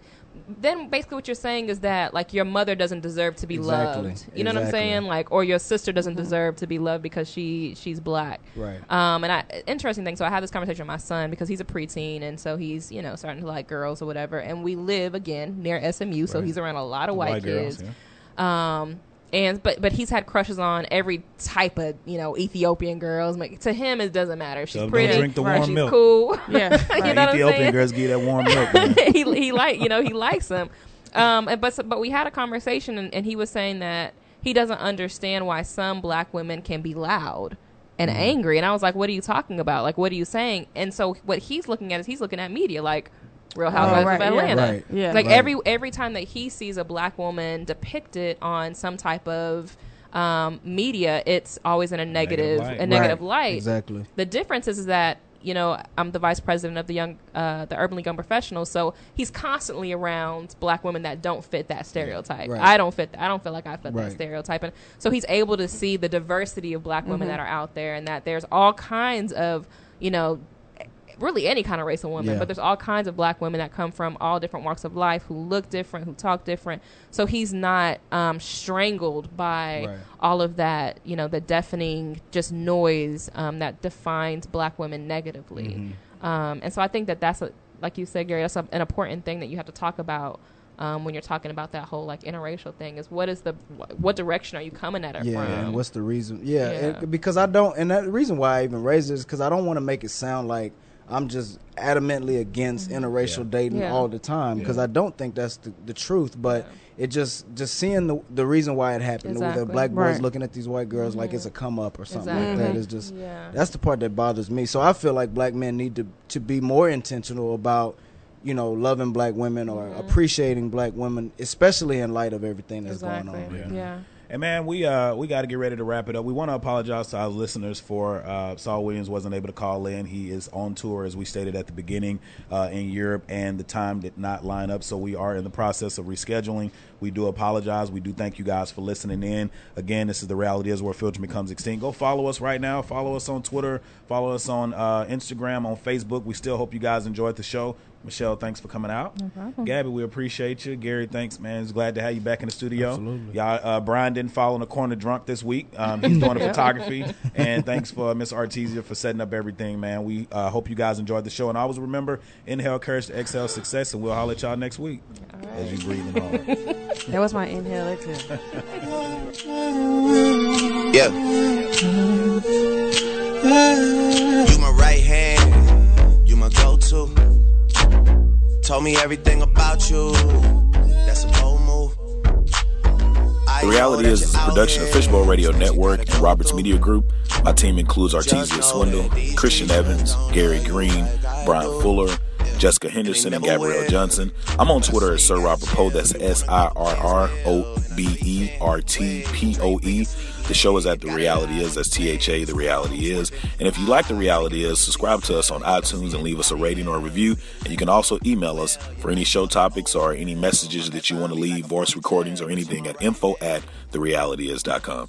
then basically what you're saying is that like your mother doesn't deserve to be Exactly. loved you know what i'm saying like or your sister doesn't deserve to be loved because she she's black Right. um, and I interesting thing. So I had this conversation with my son because he's a preteen, and so he's you know starting to like girls or whatever. And we live again near SMU, so he's around a lot of white, White girls, kids. Um, and but but he's had crushes on every type of you know Ethiopian girls. Like, to him, it doesn't matter. She's Tell them pretty. drink the right, warm she's milk. cool. Yeah, you know what I'm Ethiopian saying? girls give that warm milk. He he like you know he likes them. Um, and- but but we had a conversation and, and he was saying that he doesn't understand why some black women can be loud and Mm-hmm. angry. And I was like, what are you talking about? Like, what are you saying? And so what he's looking at is he's looking at media like. Real Housewives right, of yeah. Atlanta. Right. Yeah. Like Right. every every time that he sees a black woman depicted on some type of um, media, it's always in a negative, light. a negative Right. light. Exactly. The difference is, is that you know I'm the vice president of the young, uh, the Urban League Young Professionals, so he's constantly around black women that don't fit that stereotype. Right. I don't fit. I don't feel like I fit that stereotype, and so he's able to see the diversity of black Mm-hmm. women that are out there, and that there's all kinds of you know. Really, any kind of race of woman, Yeah. but there's all kinds of black women that come from all different walks of life who look different, who talk different. So he's not um, strangled by Right. all of that, you know, the deafening just noise um, that defines black women negatively. Mm-hmm. Um, and so I think that that's a, like you said, Gary, that's a, an important thing that you have to talk about um, when you're talking about that whole like interracial thing. Is what is the wh- what direction are you coming at it Yeah, from? and what's the reason? Yeah, Yeah. it- because I don't, and that, the reason why I even raised this is because I don't want to make it sound like I'm just adamantly against interracial dating Mm-hmm. Yeah. all the time because I don't think that's the, the truth. But it just just seeing the the reason why it happened with Exactly. the black boys Right. looking at these white girls like it's a come up or something like Exactly. that is just Yeah. that's the part that bothers me. So I feel like black men need to to be more intentional about. You know, loving black women or Mm-hmm. appreciating black women, especially in light of everything that's exactly. going on. Yeah. yeah. And man, we uh we got to get ready to wrap it up. We want to apologize to our listeners for uh, Saul Williams wasn't able to call in. He is on tour, as we stated at the beginning, uh, in Europe, and the time did not line up. So we are in the process of rescheduling. We do apologize. We do thank you guys for listening in. Again, this is the reality is where filter becomes extinct. Go follow us right now. Follow us on Twitter. Follow us on uh, Instagram, on Facebook. We still hope you guys enjoyed the show. Michelle, thanks for coming out. No problem. Gabby, we appreciate you. Gary, thanks, man. It's glad to have you back in the studio. Absolutely. Y'all, uh, Brian didn't fall in the corner drunk this week. Um, he's doing the photography. And thanks for Miss Artesia for setting up everything, man. We uh, hope you guys enjoyed the show. And always remember, inhale courage to exhale success. And we'll holler at y'all next week as you breathing hard. That was my inhale exhale. Yeah. You my right hand, you my go-to. Told me everything about you. That's a bold move. I The reality is, it's a production of. Fishbowl Radio Network and Roberts Media Group. My team includes Artesia Swindle, Christian Evans, Gary Green, Brian Fuller, Jessica Henderson, and Gabrielle Johnson. I'm on Twitter at Sir Robert Poe. That's S I R R O B E R T P O E. The show is at The Reality Is. That's T H A, The Reality Is. And if you like The Reality Is, subscribe to us on iTunes and leave us a rating or a review. And you can also email us for any show topics or any messages that you want to leave, voice recordings or anything at info at therealityis.com.